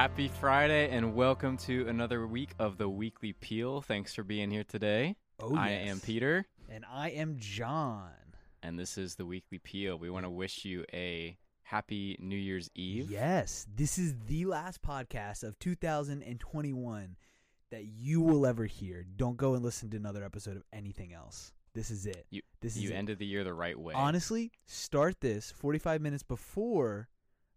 Happy Friday and welcome to another week of the Weekly Peel. Thanks for being here today. Oh, I yes. am Peter, And I am John. and this is the Weekly Peel. We want to wish you a happy New Year's Eve. Yes, this is the last podcast of 2021 that you will ever hear. Don't go and listen to another episode of anything else. This is it. You, this is you it. ended the year the right way. Honestly, start this 45 minutes before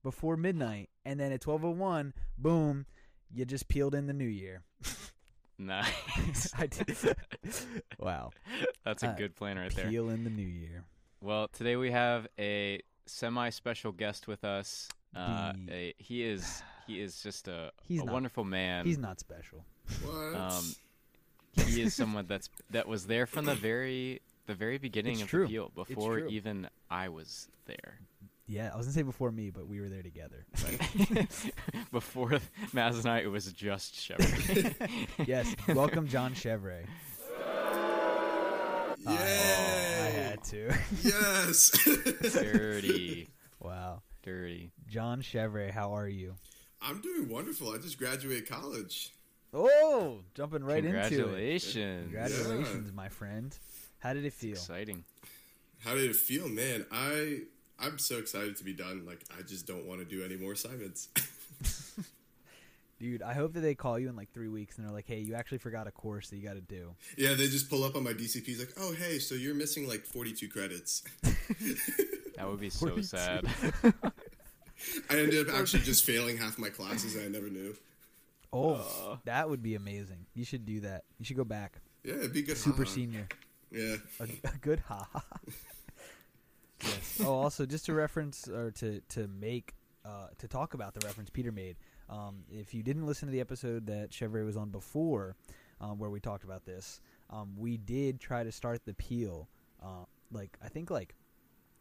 before midnight and then at 12:01, boom, you just peeled in the new year. nice. I did. wow. That's a Uh, good plan right there. Peel in the new year. Well, today we have a semi-special guest with us. Uh, a, he is he is just a, He's a not- wonderful man. He's not special. What? Um, he is someone that's that was there from the very the very beginning It's of true. the Peel before even I was there. Yeah, I was going to say before me, but we were there together. before Maz and I, it was just Chevrolet. yes, welcome John Chevrolet. Oh, Yay! I had to. yes. dirty, wow. dirty. John Chevrolet, how are you? I'm doing wonderful. I just graduated college. Oh, jumping right into it. Congratulations! Congratulations, my friend. How did it feel? Exciting. How did it feel, man? I I'm so excited to be done. Like I just don't want to do any more assignments. Dude, I hope that they call you in like three weeks and they're like, hey, you actually forgot a course that you got to do. yeah, they just pull up on my DCPs like, oh hey, so you're missing like 42 credits. That would be so 42. sad. I ended up actually just failing half my classes and I never knew. Oh, Uh. that would be amazing. You should do that. You should go back. Yeah, it'd be good. Super haha. senior. Yeah. A, a good ha ha. Yes. Oh, also, just to reference or to to make uh, to talk about the reference Peter made. Um, if you didn't listen to the episode that Chevrolet was on before, um, where we talked about this, um, we did try to start the peel. Uh, like I think like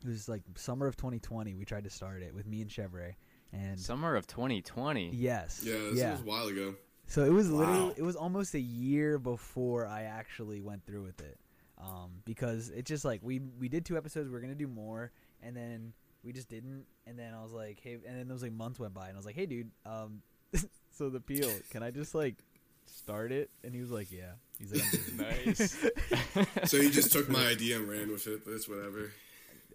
it was like summer of 2020. We tried to start it with me and Chevrolet, and Summer of 2020. yes, Yeah, this yeah. was a while ago. So it was literally it was almost a year before I actually went through with it. Um, because it's just like we we did two episodes, we are gonna do more, and then we just didn't. And then I was like, hey, and then those like months went by, and I was like, hey, dude, um, so the peel, can I just like start it? And he was like, yeah. He's like, I'm. Nice. So he just took my idea and ran with it, but it's whatever.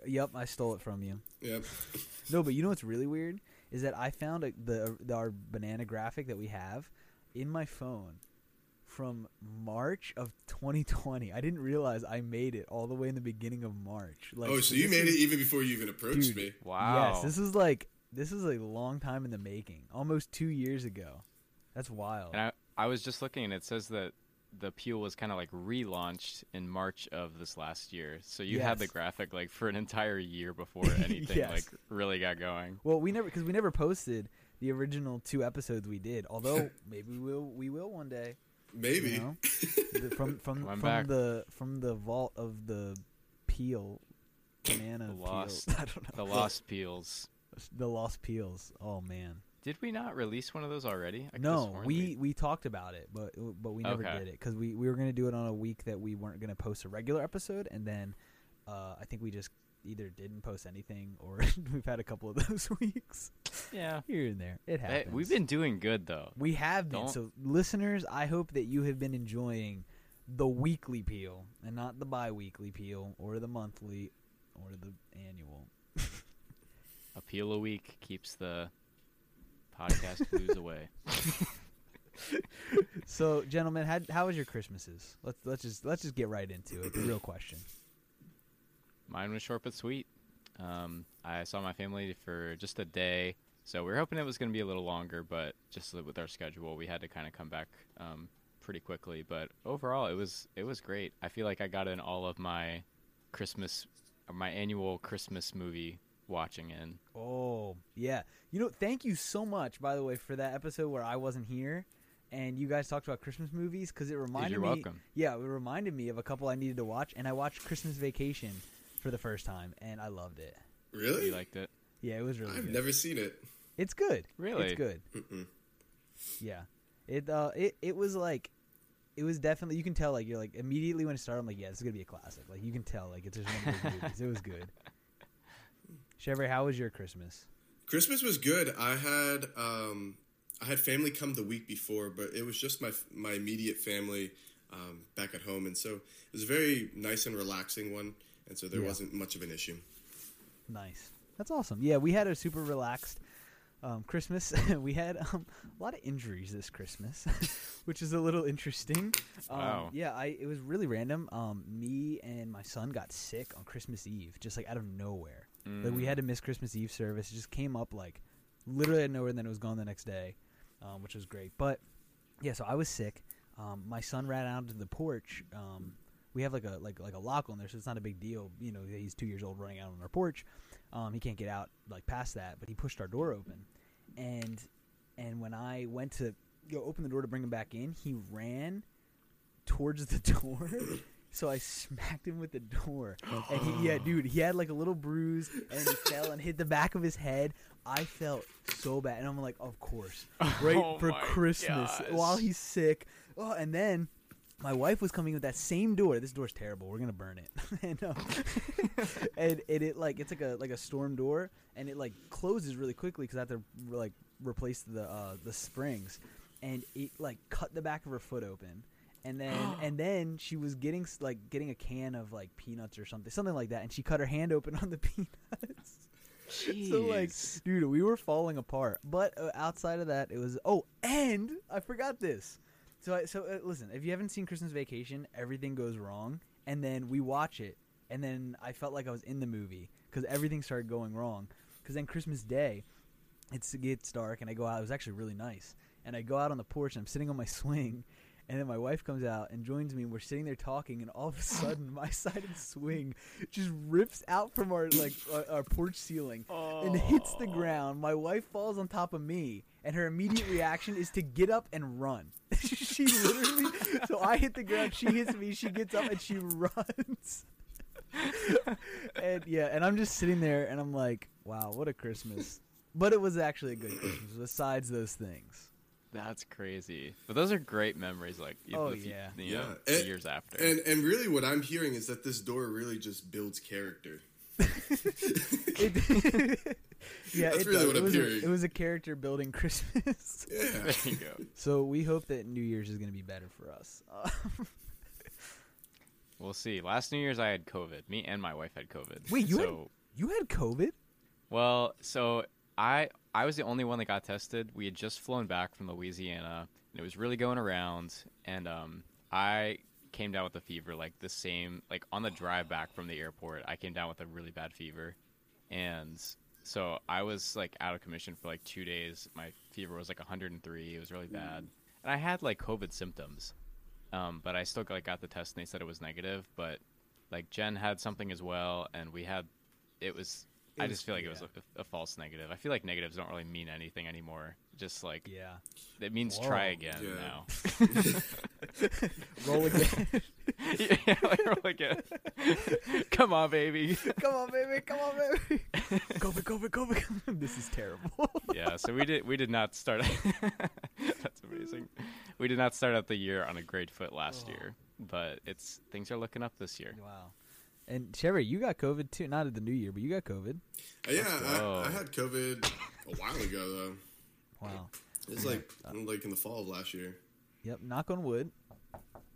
yep, I stole it from you. Yep. No, but you know what's really weird is that I found a, the, the our banana graphic that we have in my phone from March of 2020. I didn't realize I made it all the way in the beginning of March. Like, oh, so you made is- it even before you even approached Dude. me. wow. Yes, this is like this is a long time in the making. Almost two years ago. That's wild. And I, I was just looking, and it says that the Peel was kind of like relaunched in March of this last year. So you had the graphic like for an entire year before anything Yes. like really got going. well, we never because we never posted the original two episodes we did. Although maybe we will we will one day. Maybe. You know? The- from from Come from back. the from the vault of the peel banana The peel. lost- I don't know The Lost Peels. the lost peels. Oh man. Did we not release one of those already? I No, sworn we we talked about it, but but we never Okay. did it because we we were gonna do it on a week that we weren't gonna post a regular episode, and then uh, I think we just either didn't post anything or we've had a couple of those weeks yeah. here and there. It Hey, happens. we've been doing good though. we have been. Don't- So listeners, I hope that you have been enjoying the weekly peel and not the bi-weekly peel or the monthly or the annual. A peel a week keeps the podcast blues away. So, gentlemen, how how was your Christmases? Let's let's just let's just get right into it. The real question. Mine was short but sweet. Um, I saw my family for just a day, so we were hoping it was going to be a little longer, but just with our schedule, we had to kind of come back um, pretty quickly. But overall, it was it was great. I feel like I got in all of my Christmas, my annual Christmas movie watching in. Oh, yeah. You know, thank you so much, by the way, for that episode where I wasn't here and you guys talked about Christmas movies because it reminded you're me. welcome. Yeah, it reminded me of a couple I needed to watch, and I watched Christmas Vacation for the first time, and I loved it. Really? You liked it? Yeah, it was really I've good. never seen it. It's good. Really? It's good. Mm-mm. Yeah. It uh it it was like it was definitely you can tell like you're like immediately when it started I'm like yeah this is gonna be a classic like you can tell like it's just one of those movies it was good. Chevrolet, how was your Christmas? Christmas was good. I had um, I had family come the week before, but it was just my my immediate family um, back at home, and so it was a very nice and relaxing one, and so there Yeah. wasn't much of an issue. Nice. That's awesome. Yeah, we had a super relaxed um, Christmas. we had um, a lot of injuries this Christmas, which is a little interesting. Um, Wow. Yeah, I it was really random. Um, me and my son got sick on Christmas Eve, just like out of nowhere. Like we Mm. had to miss Christmas Eve service. It just came up like literally out of nowhere, and then it was gone the next day, um, which was great. But yeah, so I was sick. Um, my son ran out to the porch. We have like a like like a lock on there, so it's not a big deal. You know, he's two years old running out on our porch. Um, he can't get out like past that, but he pushed our door open, and and when I went to go open the door to bring him back in, he ran towards the door. So I smacked him with the door, and he, yeah, dude, he had like a little bruise, and he fell and hit the back of his head. I felt so bad, and I'm like, of course, right Oh for Christmas gosh. while he's sick. Oh, and then my wife was coming with that same door. This door's terrible. We're gonna burn it. and, um, and and it like it's like a like a storm door, and it like closes really quickly because I have to like replace the uh, the springs, and it like cut the back of her foot open. And then, and then she was getting like getting a can of like peanuts or something, something like that, and she cut her hand open on the peanuts. So like, Jeez. dude, we were falling apart. But uh, outside of that, it was oh, and I forgot this. So I, so uh, listen, if you haven't seen Christmas Vacation, everything goes wrong, and then we watch it, and then I felt like I was in the movie because everything started going wrong. Because then Christmas Day, it's it gets dark, and I go out. It was actually really nice, and I go out on the porch, and I'm sitting on my swing. And then my wife comes out and joins me, and we're sitting there talking. And all of a sudden, my side of the swing just rips out from our like our, our porch ceiling, and hits the ground. My wife falls on top of me, and her immediate reaction is to get up and run. she literally. So I hit the ground, she hits me, she gets up and she runs. and yeah, and I'm just sitting there, and I'm like, wow, what a Christmas. But it was actually a good Christmas. Besides those things. That's crazy. But those are great memories. Like Oh, few- yeah. you know, Yeah. And- years after. And and really, what I'm hearing is that this door really just builds character. It, yeah, That's it, really does. what it I'm was hearing. A, it was a character building Christmas. Yeah. there you go. so we hope that New Year's is going to be better for us. We'll see. Last New Year's I had COVID. Me and my wife had COVID. Wait, you had- you had COVID? Well, so I I was the only one that got tested. We had just flown back from Louisiana, and it was really going around. And um, I came down with a fever, like the same, like on the drive back from the airport. I came down with a really bad fever, and so I was like out of commission for like two days. My fever was like 103. It was really bad, and I had like COVID symptoms. Um, but I still like got the test, and they said it was negative. But like Jen had something as well, and we had it was I was- just feel like it was a, a false negative. I feel like negatives don't really mean anything anymore. Just like Yeah. it means try again Yeah. now. Roll again. yeah, like, roll again. Come on, baby. come on, baby. Come on, baby. COVID, COVID, COVID. COVID. This is terrible. yeah, so we did we did not start. That's amazing. We did not start out the year on a great foot last Oh. year, but it's things are looking up this year. wow. And Chevy, you got COVID too. Not at the new year, but you got COVID. Uh, yeah, I, I had COVID a while ago though. Wow. It's like like in the fall of last year. Yep. Knock on wood.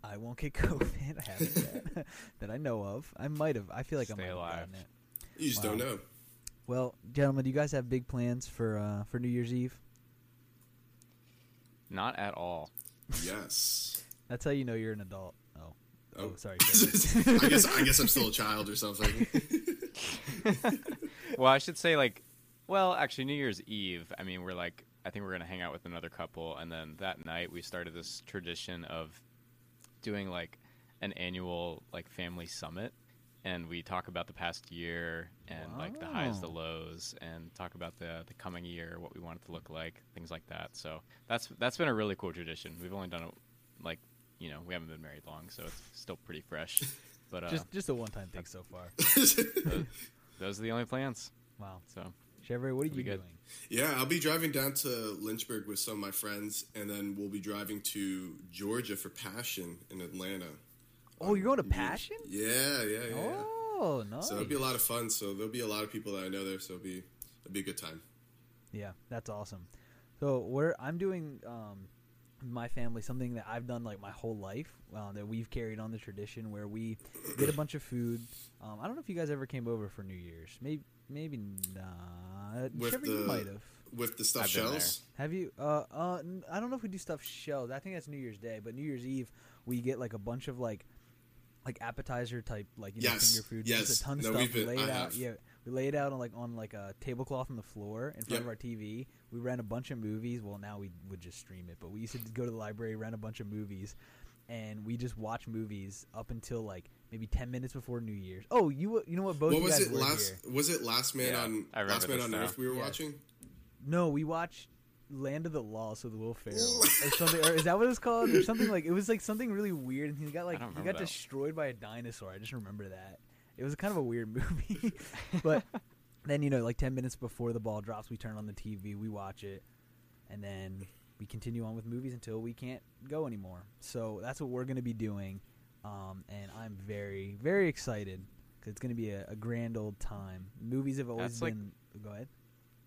I won't get COVID. I haven't yet. that I know of. I might have. I feel like I Stay might have alive. gotten it. You just don't know. Well, gentlemen, do you guys have big plans for uh, for New Year's Eve? Not at all. Yes. That's how you know you're an adult. Oh. Oh, sorry. I guess I guess I'm still a child or something. well, I should say like, well, actually, New Year's Eve. I mean, we're like, I think we're gonna hang out with another couple, and then that night we started this tradition of doing like an annual like family summit, and we talk about the past year and like the highs, the lows, and talk about the the coming year, what we want it to look like, things like that. So that's that's been a really cool tradition. We've only done it like, you know, we haven't been married long, so it's still pretty fresh. But uh, just just a one time thing so far. those, those are the only plans. Wow. So. Chevy, what are you be good. doing? yeah, I'll be driving down to Lynchburg with some of my friends, and then we'll be driving to Georgia for Passion in Atlanta. Oh, you're going to New Year's- Passion? Yeah, yeah, yeah. Oh, nice. So it'll be a lot of fun. So there'll be a lot of people that I know there. So it'll be it'll be a good time. Yeah, that's awesome. So we're I'm doing um, my family something that I've done like my whole life uh, that we've carried on the tradition where we get a bunch of food. Um, I don't know if you guys ever came over for New Year's. Maybe maybe not. With Trevor, you the- might have. with the stuffed I've shells. Have you? Uh, uh, n- I don't know if we do stuffed shells. I think that's New Year's Day, but New Year's Eve we get like a bunch of like, like appetizer type like you know finger food. yes. Just a ton of No, stuff. we've been- lay it I out. have. Yeah, we lay it out on like on like a tablecloth on the floor in front Yep. of our TV. We ran a bunch of movies. Well, now we would just stream it, but we used to go to the library, rent a bunch of movies, and we just watch movies up until like maybe ten minutes before New Year's. Oh, you you know what? Both What you was guys it were last? here. Was it Last Man Yeah, on I remember Last Man on now. Earth we were Yes. watching? No, we watched Land of the Lost with Will Ferrell or something. Or is that what it's called? Or something like it was like something really weird, and he got like he got that. destroyed by a dinosaur. I just remember that. It was kind of a weird movie, but then you know, like ten minutes before the ball drops, we turn on the TV, we watch it, and then we continue on with movies until we can't go anymore. So that's what we're gonna be doing, um, and I'm very very excited because it's gonna be a, a grand old time. Movies have always That's like- been. go ahead.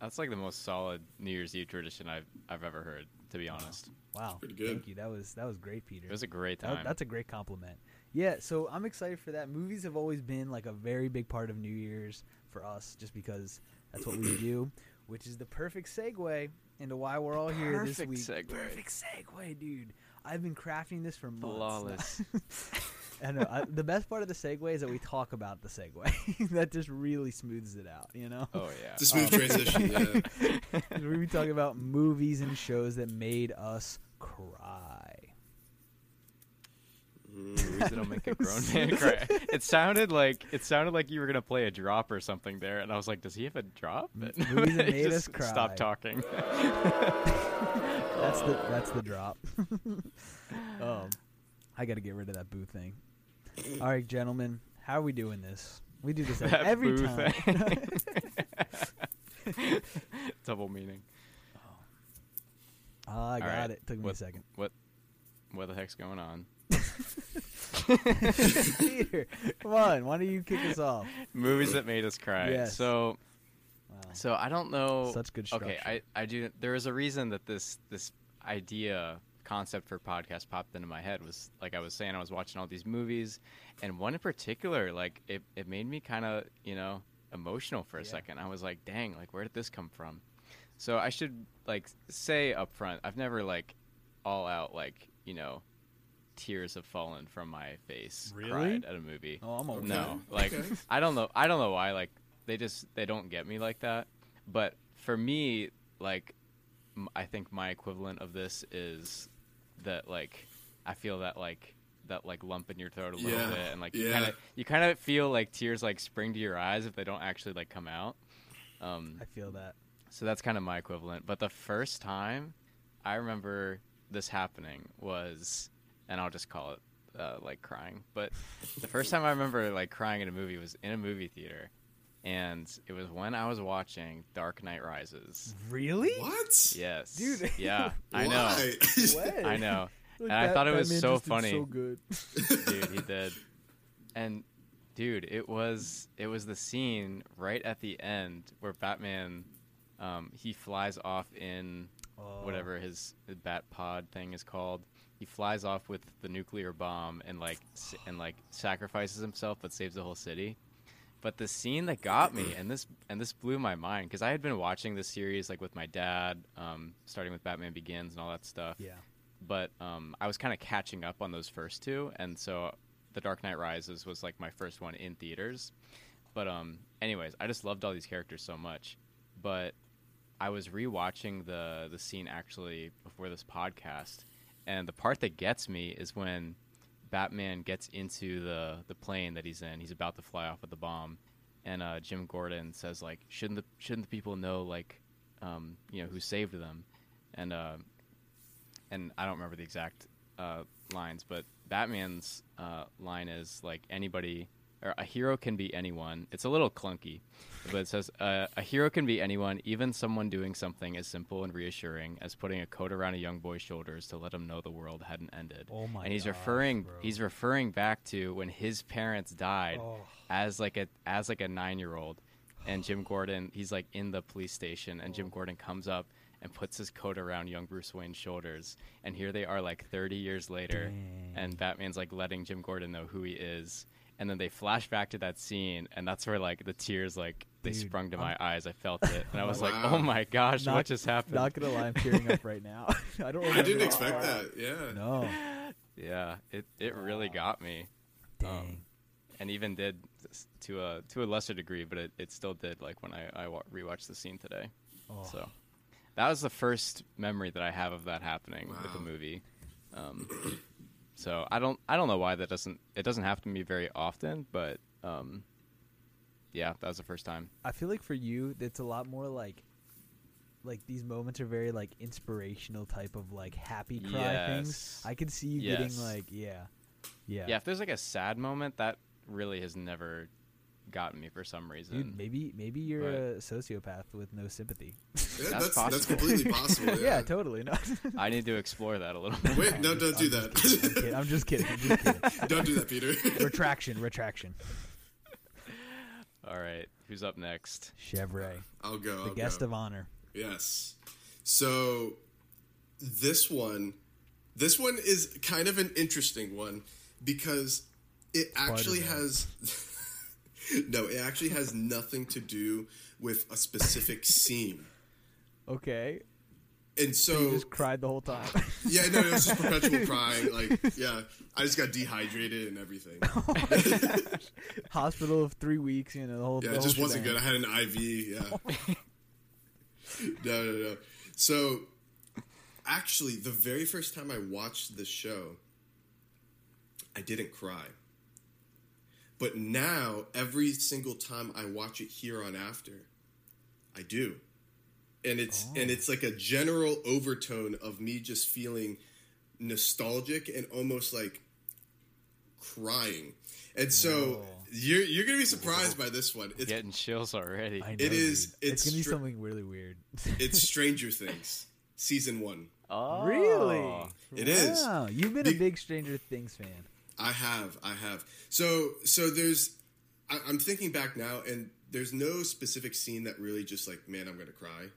That's like the most solid New Year's Eve tradition I've I've ever heard. To be honest, Wow, Pretty good. Thank you. That was that was great, Peter. it was a great That- time. that's a great compliment. Yeah, so I'm excited for that. Movies have always been like a very big part of New Year's for us, just because that's what we do, which is the perfect segue into why we're all here this week. segue. Perfect segue, dude. I've been crafting this for months. Flawless. I know. I, the best part of the segue is that we talk about the segue. that just really smooths it out, you know. oh yeah. It's a smooth um, transition. Yeah. we be talking about movies and shows that made us cry. Movies that'll make a grown man cry. It sounded like it sounded like you were gonna play a drop or something there, and I was like, "Does he have a drop?" But movies that made us cry. Stop talking. That's the that's the drop. um, I got to get rid of that boo thing. All right, gentlemen, how are we doing this? We do this That every boo time. thing. Double meaning. Ah, I got right, it. Took me a second. what- second. What the heck's going on? Peter, come on. Why don't you kick us off? Movies that made us cry. Yes. So, Wow. so I don't know. Such good structure. Okay, I I do. There is a reason that this this idea concept for podcast popped into my head was like I was saying I was watching all these movies, and one in particular like it it made me kind of you know emotional for a Yeah. second. I was like, dang, like where did this come from? So I should like say up front, I've never like all out like you know tears have fallen from my face Really? cried at a movie. oh, I'm okay. No, like Okay. I don't know. I don't know why. Like they just they don't get me like that. But for me, like m- I think my equivalent of this is that like I feel that like that like lump in your throat a little Yeah, bit, and like you kind of you kind of feel like tears like spring to your eyes if they don't actually like come out. Um, I feel that. so that's kind of my equivalent. But the first time I remember this happening was, and I'll just call it uh, like crying. But the first time I remember like crying in a movie was in a movie theater, and it was when I was watching Dark Knight Rises. Really? What? Yes, Dude. Yeah, I know. Why? When? I know, Look, and I thought it was so funny. So good. dude he did and dude it was it was the scene right at the end where batman um, he flies off in Oh. whatever his, his bat pod thing is called he flies off with the nuclear bomb and like and like sacrifices himself but saves the whole city but the scene that got me and this and this blew my mind because i had been watching this series like with my dad um, starting with batman begins and all that stuff Yeah. but um, I was kind of catching up on those first two, and so The Dark Knight Rises was like my first one in theaters. But um, anyways, I just loved all these characters so much. But I was rewatching the the scene actually before this podcast, and the part that gets me is when Batman gets into the the plane that he's in. He's about to fly off with the bomb, and uh, Jim Gordon says like, "Shouldn't the shouldn't the people know like, um, you know, who saved them?" And uh, and I don't remember the exact uh, lines, but Batman's uh, line is like anybody or a hero can be anyone. It's a little clunky, but it says uh, a hero can be anyone, even someone doing something as simple and reassuring as putting a coat around a young boy's shoulders to let him know the world hadn't ended. Oh my and he's gosh, referring bro. he's referring back to when his parents died Oh. as like a as like a nine year old, and Jim Gordon he's like in the police station, and Jim Gordon comes up and puts his coat around young Bruce Wayne's shoulders. And here they are, like 30 years later, Dang. and Batman's like letting Jim Gordon know who he is. And then they flash back to that scene, and that's where like the tears like they Dude, sprung to I'm- my eyes. I felt it, and I was like, "Oh my gosh, Not- what just happened?" Not gonna lie, I'm tearing up right now. I don't. I didn't expect part. that. Yeah. No. Yeah, it it really got me. Dang. and even did to a to a lesser degree, but it, it still did like when I I wa- rewatched the scene today. Oh. So that was the first memory that I have of that happening with the movie. Um, so I don't I don't know why that doesn't it doesn't happen to me very often, but um, yeah, that was the first time. I feel like for you, it's a lot more like, like these moments are very like inspirational type of like happy cry things. I can see you Yes. getting like, yeah, yeah, Yeah, if there's like a sad moment, that really has never gotten me for some reason. Dude, maybe maybe you're But- a sociopath with no sympathy. Yeah, That's that's that's, completely possible. yeah, Yeah. totally. No, I need to explore that a little bit. Wait, no, don't do I'm just kidding. that. I'm just kidding. I'm just kidding. don't do that, Peter. retraction, retraction. All right, who's up next? Chevrolet, I'll go. the I'll guest go. of honor. Yes. So this one this one is kind of an interesting one because it actually Spider-Man. has No, it actually has nothing to do with a specific scene. Okay, And you so just cried the whole time. yeah, no, it was just perpetual crying. Like, yeah, I just got dehydrated and everything. Oh Hospital of three weeks. You know the whole. Yeah, the it just whole wasn't good. I had an IV. Yeah. Oh no, no, no. So, actually, the very first time I watched the show, I didn't cry. But now, every single time I watch it here on after, I do. And it's and it's like a general overtone of me just feeling nostalgic and almost like crying. And so Whoa. you're you're gonna be surprised by this one. It's Getting chills already. I know, It is- it's It's gonna be str- something really weird. it's Stranger Things season one. Oh, Really? It is. Wow, you've been Be- a big Stranger Things fan. I have, I have. So so there's, I, I'm thinking back now, and there's no specific scene that really just like, man, I'm gonna cry,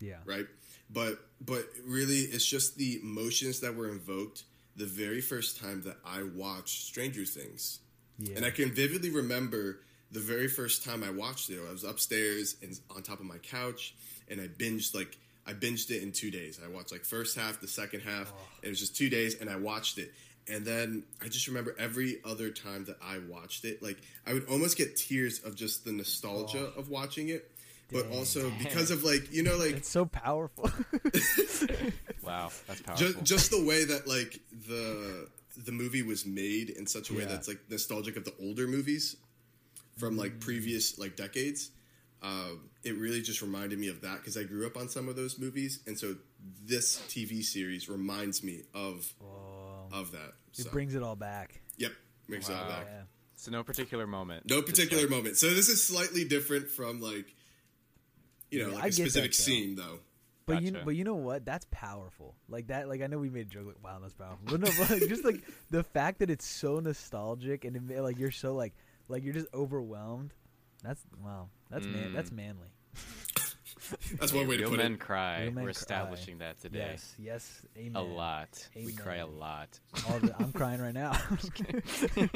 Yeah. right? But but really, it's just the emotions that were invoked the very first time that I watched Stranger Things. Yeah. And I can vividly remember the very first time I watched it. I was upstairs and on top of my couch, and I binged like I binged it in two days. I watched like first half, the second half. and It was just two days, and I watched it. And then I just remember every other time that I watched it, like I would almost get tears of just the nostalgia of watching it, but Dang. also because of like you know like it's so powerful. wow, that's powerful. just just the way that like the the movie was made in such a way Yeah. that's like nostalgic of the older movies from like previous like decades um, it really just reminded me of that because i grew up on some of those movies and so this tv series reminds me of Whoa. Of that it brings it all back. yep brings it all back Yeah. so no particular moment. no particular like, moment so this is slightly different from like you know Yeah, like I a get that, specific though. scene though But you, Gotcha. but you know what? That's powerful. Like that. Like I know we made a joke. Like, wow, that's powerful. But no, but like, just like the fact that it's so nostalgic and it, like you're so like, like you're just overwhelmed. That's wow. That's man. Mm. That's manly. That's one way to Real put men it cry. Real men We're cry. establishing that today. Yes. Yes. Amen. A lot. We cry a lot. All the, I'm crying right now.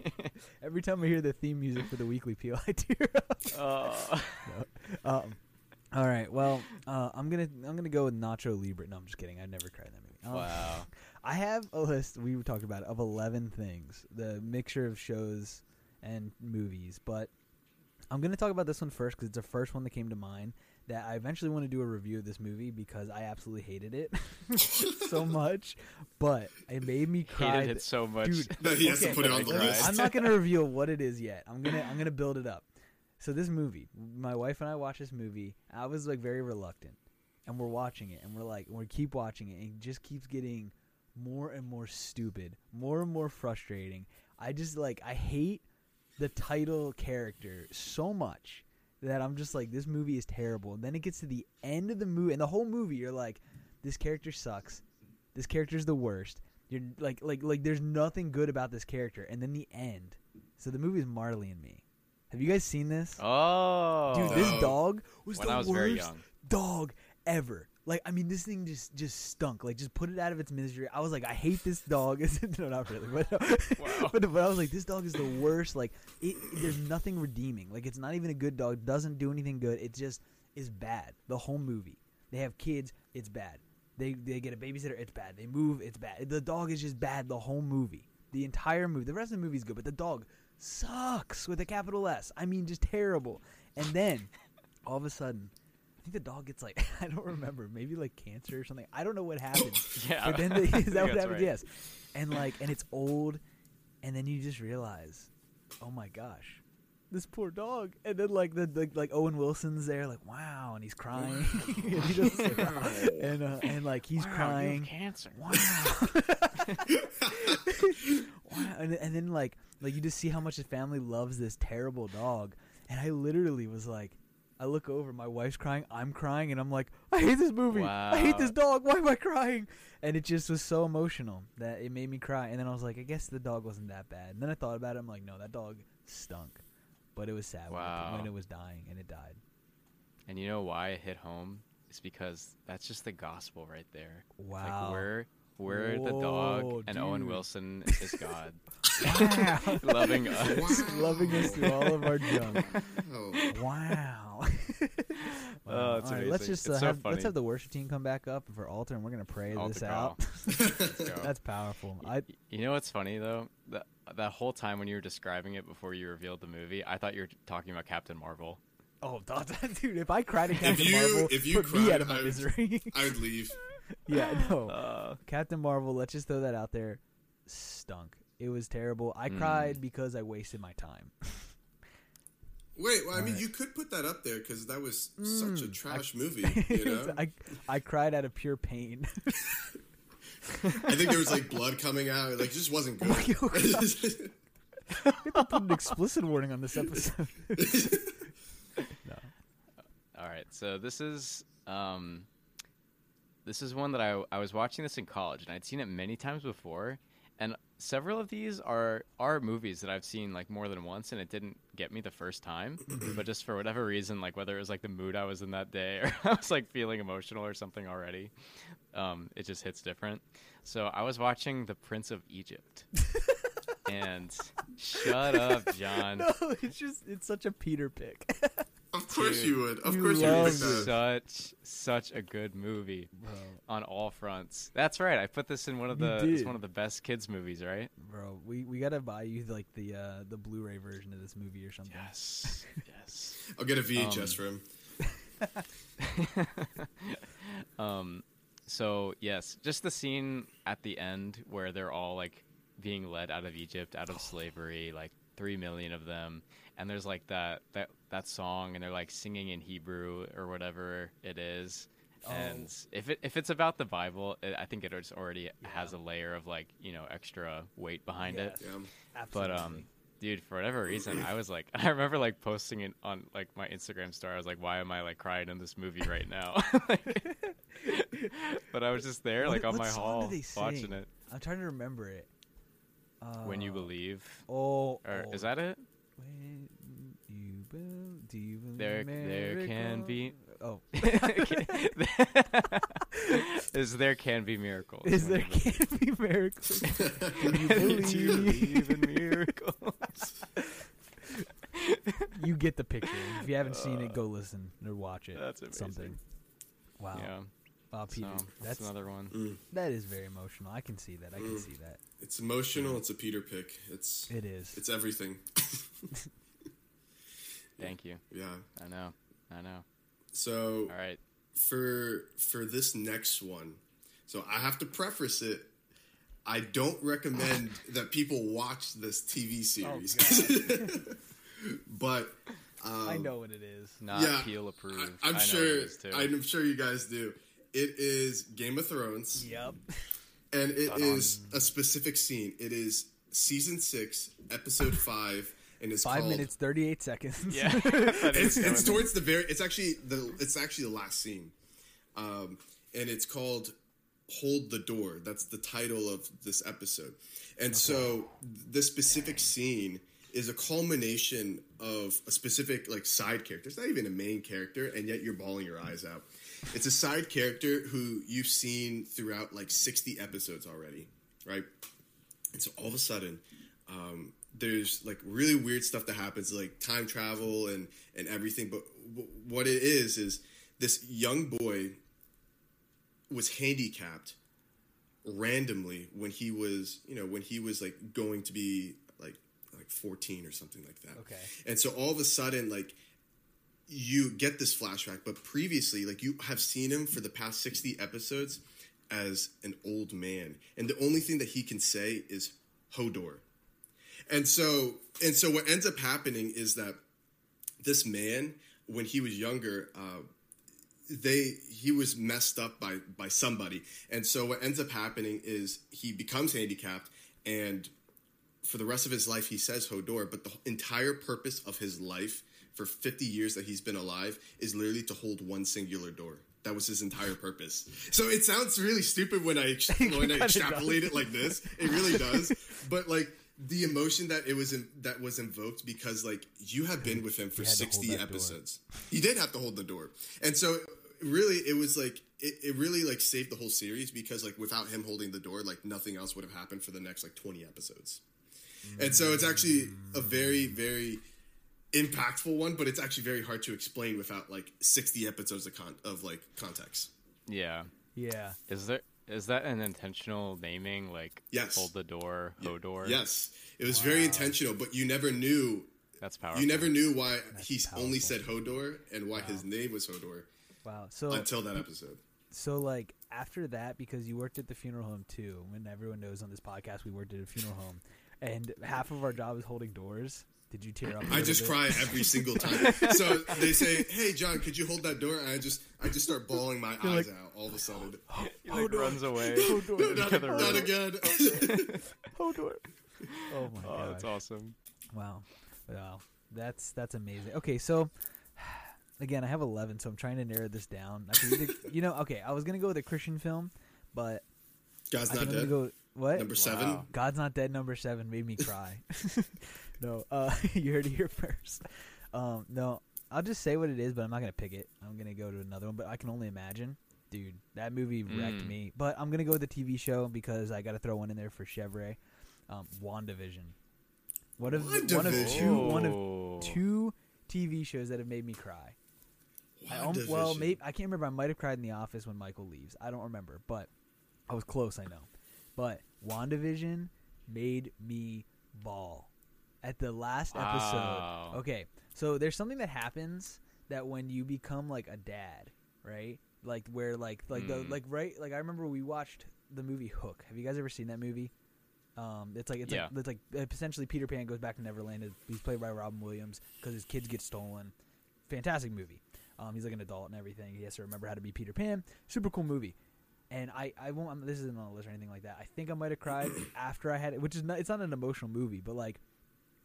Every time I hear the theme music for the weekly peel, I tear up. Oh. Um, all right. Well, uh, I'm gonna I'm gonna go with Nacho Libre. No, I'm just kidding. I never cried in that movie. Um, wow. I have a list. We talked about it of eleven things, the mixture of shows and movies. But I'm gonna talk about this one first because it's the first one that came to mind. That I eventually want to do a review of this movie because I absolutely hated it so much, but it made me cry. Hated it so much. Dude, that he has Okay. to put it on the I cried. list I'm not gonna reveal what it is yet. I'm gonna I'm gonna build it up. So this movie, my wife and I watched this movie. I was like very reluctant, and we're watching it, and we're like we keep watching it, and it just keeps getting more and more stupid, more and more frustrating. I just like I hate the title character so much that I'm just like this movie is terrible. And then it gets to the end of the movie, and the whole movie you're like, this character sucks. This character's the worst. You're like like like there's nothing good about this character, and then the end. So the movie is Marley and Me. Have you guys seen this? Oh. Dude, this dog was when the I was worst very young. dog ever. Like I mean, this thing just just stunk. Like just put it out of its misery. I was like, I hate this dog. no, not really, but Wow. but, but I was like, this dog is the worst. Like it, there's nothing redeeming. Like it's not even a good dog. Doesn't do anything good. It just is bad. The whole movie. They have kids. It's bad. They they get a babysitter. It's bad. They move. It's bad. The dog is just bad. The whole movie. The entire movie. The rest of the movie is good, but the dog sucks with a capital S. I mean, just terrible. And then all of a sudden. I think the dog gets like I don't remember, maybe like cancer or something. I don't know what happened. Yeah, But then I they, is that what that's happened? right. Yes. And like, and it's old, and then you just realize, oh my gosh, this poor dog. And then like the, the like Owen Wilson's there, like wow, and he's crying, and, he doesn't and uh, and like he's Wow, you crying. have cancer. Wow. wow. And, and then like like you just see how much his family loves this terrible dog. And I literally was like, I look over, my wife's crying, I'm crying, and I'm like, I hate this movie. I hate this dog. Why am I crying? And it just was so emotional that it made me cry. And then I was like, I guess the dog wasn't that bad. And then I thought about it. I'm like, no, that dog stunk. But it was sad when it- Wow. when it was dying, and it died. And you know why it hit home? It's because that's just the gospel right there. Wow. Like we're we're the Whoa, dog, and Owen. Wilson is God, Wow. loving us. Wow. Loving us through all of our junk. Wow. Oh, Wow. it's All right, let's amazing. just uh, so have, let's have the worship team come back up for altar, and we're gonna pray Altar this call. out. That's powerful. I You know what's funny though? That that whole time when you were describing it before you revealed the movie, I thought you were talking about Captain Marvel. oh, dude, if I cried at Captain you- Marvel, if you put me cried, out of my I would- misery. I would leave. yeah, no. Uh, Captain Marvel, let's just throw that out there. Stunk. It was terrible. I Mm. cried because I wasted my time. Wait, well, I mean, Alright. you could put that up there because that was such a Mm, trash movie. You know, I I cried out of pure pain. I think there was like blood coming out. Like, it just wasn't good. Oh my God. We have to put an explicit warning on this episode. no. all right, so this is um, this is one that I I was watching this in college and I'd seen it many times before, and several of these are are movies that I've seen like more than once, and it didn't get me the first time, but just for whatever reason, like whether it was like the mood I was in that day or I was like feeling emotional or something already, um, it just hits different. So I was watching The Prince of Egypt. and shut up, John. No, it's just it's such a Peter pick. Of course Dude. you would. Of You course you would love pick that. such such a good movie Bro, on all fronts. That's right. I put this in one of You the it's one of the best kids movies, right? bro, we, we gotta buy you like the uh, the Blu-ray version of this movie or something. Yes. yes. I'll get a VHS Um, for him. Um so yes, just the scene at the end where they're all like being led out of Egypt, out of slavery, like 3 million of them. And there's like that that that song and they're like singing in Hebrew or whatever it is. And if it if it's about the Bible, it, I think it just already has a layer of like, you know, extra weight behind it. Yeah. But um, dude, for whatever reason, I was like, I remember like posting it on like my Instagram story. I was like, why am I like crying in this movie right now? but I was just there, What- like on my hall, watching it. I'm trying to remember it. Uh, when you believe, Oh, or oh, is that it? When you bel- do you believe There- there can be- Oh, is there can be miracles? is there you can be miracles? do you Do you believe in miracles? you get the picture. If you haven't seen it, go listen or watch it. That's amazing. Something. Wow. Yeah, Wow, Peter, so that's that's another one. Mm. that is very emotional. I can see that. I can Mm. see that. It's emotional. It's a Peter pick. It's It is. it's everything. Thank you. yeah. I know. I know. So All right. for for this next one, so I have to preface it. I don't recommend that people watch this TV series, but um, I know what it is. Not yeah, Peel approved. I, I am know sure. it is, too. I'm sure you guys do. It is Game of Thrones, Yep. and it is a specific scene. It is season six, episode five, and it's Five called, minutes, thirty-eight seconds. Yeah, It's, it's towards the very. It's actually the. It's actually the last scene, um, and it's called "Hold the Door." That's the title of this episode, and so this specific scene is a culmination of a specific like side character. It's not even a main character, and yet you're bawling your eyes out. it's a side character who you've seen throughout like 60 episodes already, right? And so all of a sudden, um, there's like really weird stuff that happens, like time travel and and everything. But w- what it is is this young boy was handicapped randomly when he was, you know, when he was like going to be like like 14 or something like that. Okay. And so all of a sudden, like you get this flashback, but previously, like you have seen him for the past 60 episodes as an old man. And the only thing that he can say is Hodor. And so and so what ends up happening is that this man, when he was younger, uh, they he was messed up by by somebody. And so what ends up happening is he becomes handicapped and for the rest of his life he says Hodor, but the entire purpose of his life for 50 years that he's been alive is literally to hold one singular door. That was his entire purpose. So it sounds really stupid when I when I extrapolate it like this. It really does. But like the emotion that it was in, that was invoked because like you have been with him for had to hold 60 that door. episodes. He did have to hold the door. And so really it was like it, it really like saved the whole series because like without him holding the door like nothing else would have happened for the next like 20 episodes. And so it's actually a very very impactful one, but it's actually very hard to explain without like 60 episodes of con- of like context. Yeah. Yeah. Is there is that an intentional naming like Yes. hold the door, Hodor? Yes, it was very intentional, but you never knew That's powerful. you never knew why he only said Hodor and why his name was Hodor Wow. So until that episode. so like after that, because you worked at the funeral home too. When everyone knows on this podcast, we worked at a funeral home, and half of our job is holding doors. Did you tear up? a I little just bit? cry every single time. So they say, "Hey, John, could you hold that door?" And I just, I just start bawling my eyes like, out all of a sudden. He like runs away. Hodor. to the not, other not room. again. Hodor. Oh my Oh, god. that's awesome. Wow. Wow. That's that's amazing. Okay, so again, I have 11, so I'm trying to narrow this down. I could either, you know, okay, I was going to go with a Christian film, but God's I not dead. go what? Number seven. Wow. God's Not Dead number 7 made me cry. No, uh you heard it here first. Um no, I'll just say what it is, but I'm not going to pick it. I'm going to go to another one, but I can only imagine. Dude, that movie wrecked Mm. me. But I'm going to go with the TV show because I got to throw one in there for Chevrolet. Um WandaVision. One of the- one of WandaVision. two one of Oh. two TV shows that have made me cry. I um, well, WandaVision. maybe I can't remember. I might have cried in The Office when Michael leaves. I don't remember, but I was close. I know. But WandaVision made me bawl at the last Wow. episode. Okay, so there's something that happens that when you become like a dad, right? Like where like like the Hmm. like right like I remember we watched the movie Hook. Have you guys ever seen that movie? Um, it's like it's Yeah. like it's like uh, essentially Peter Pan goes back to Neverland. He's played by Robin Williams because his kids get stolen. Fantastic movie. Um, he's like an adult and everything. He has to remember how to be Peter Pan. Super cool movie. And I, I won't. I'm, this isn't on the list or anything like that. I think I might have cried after I had it, which is not. It's not an emotional movie, but like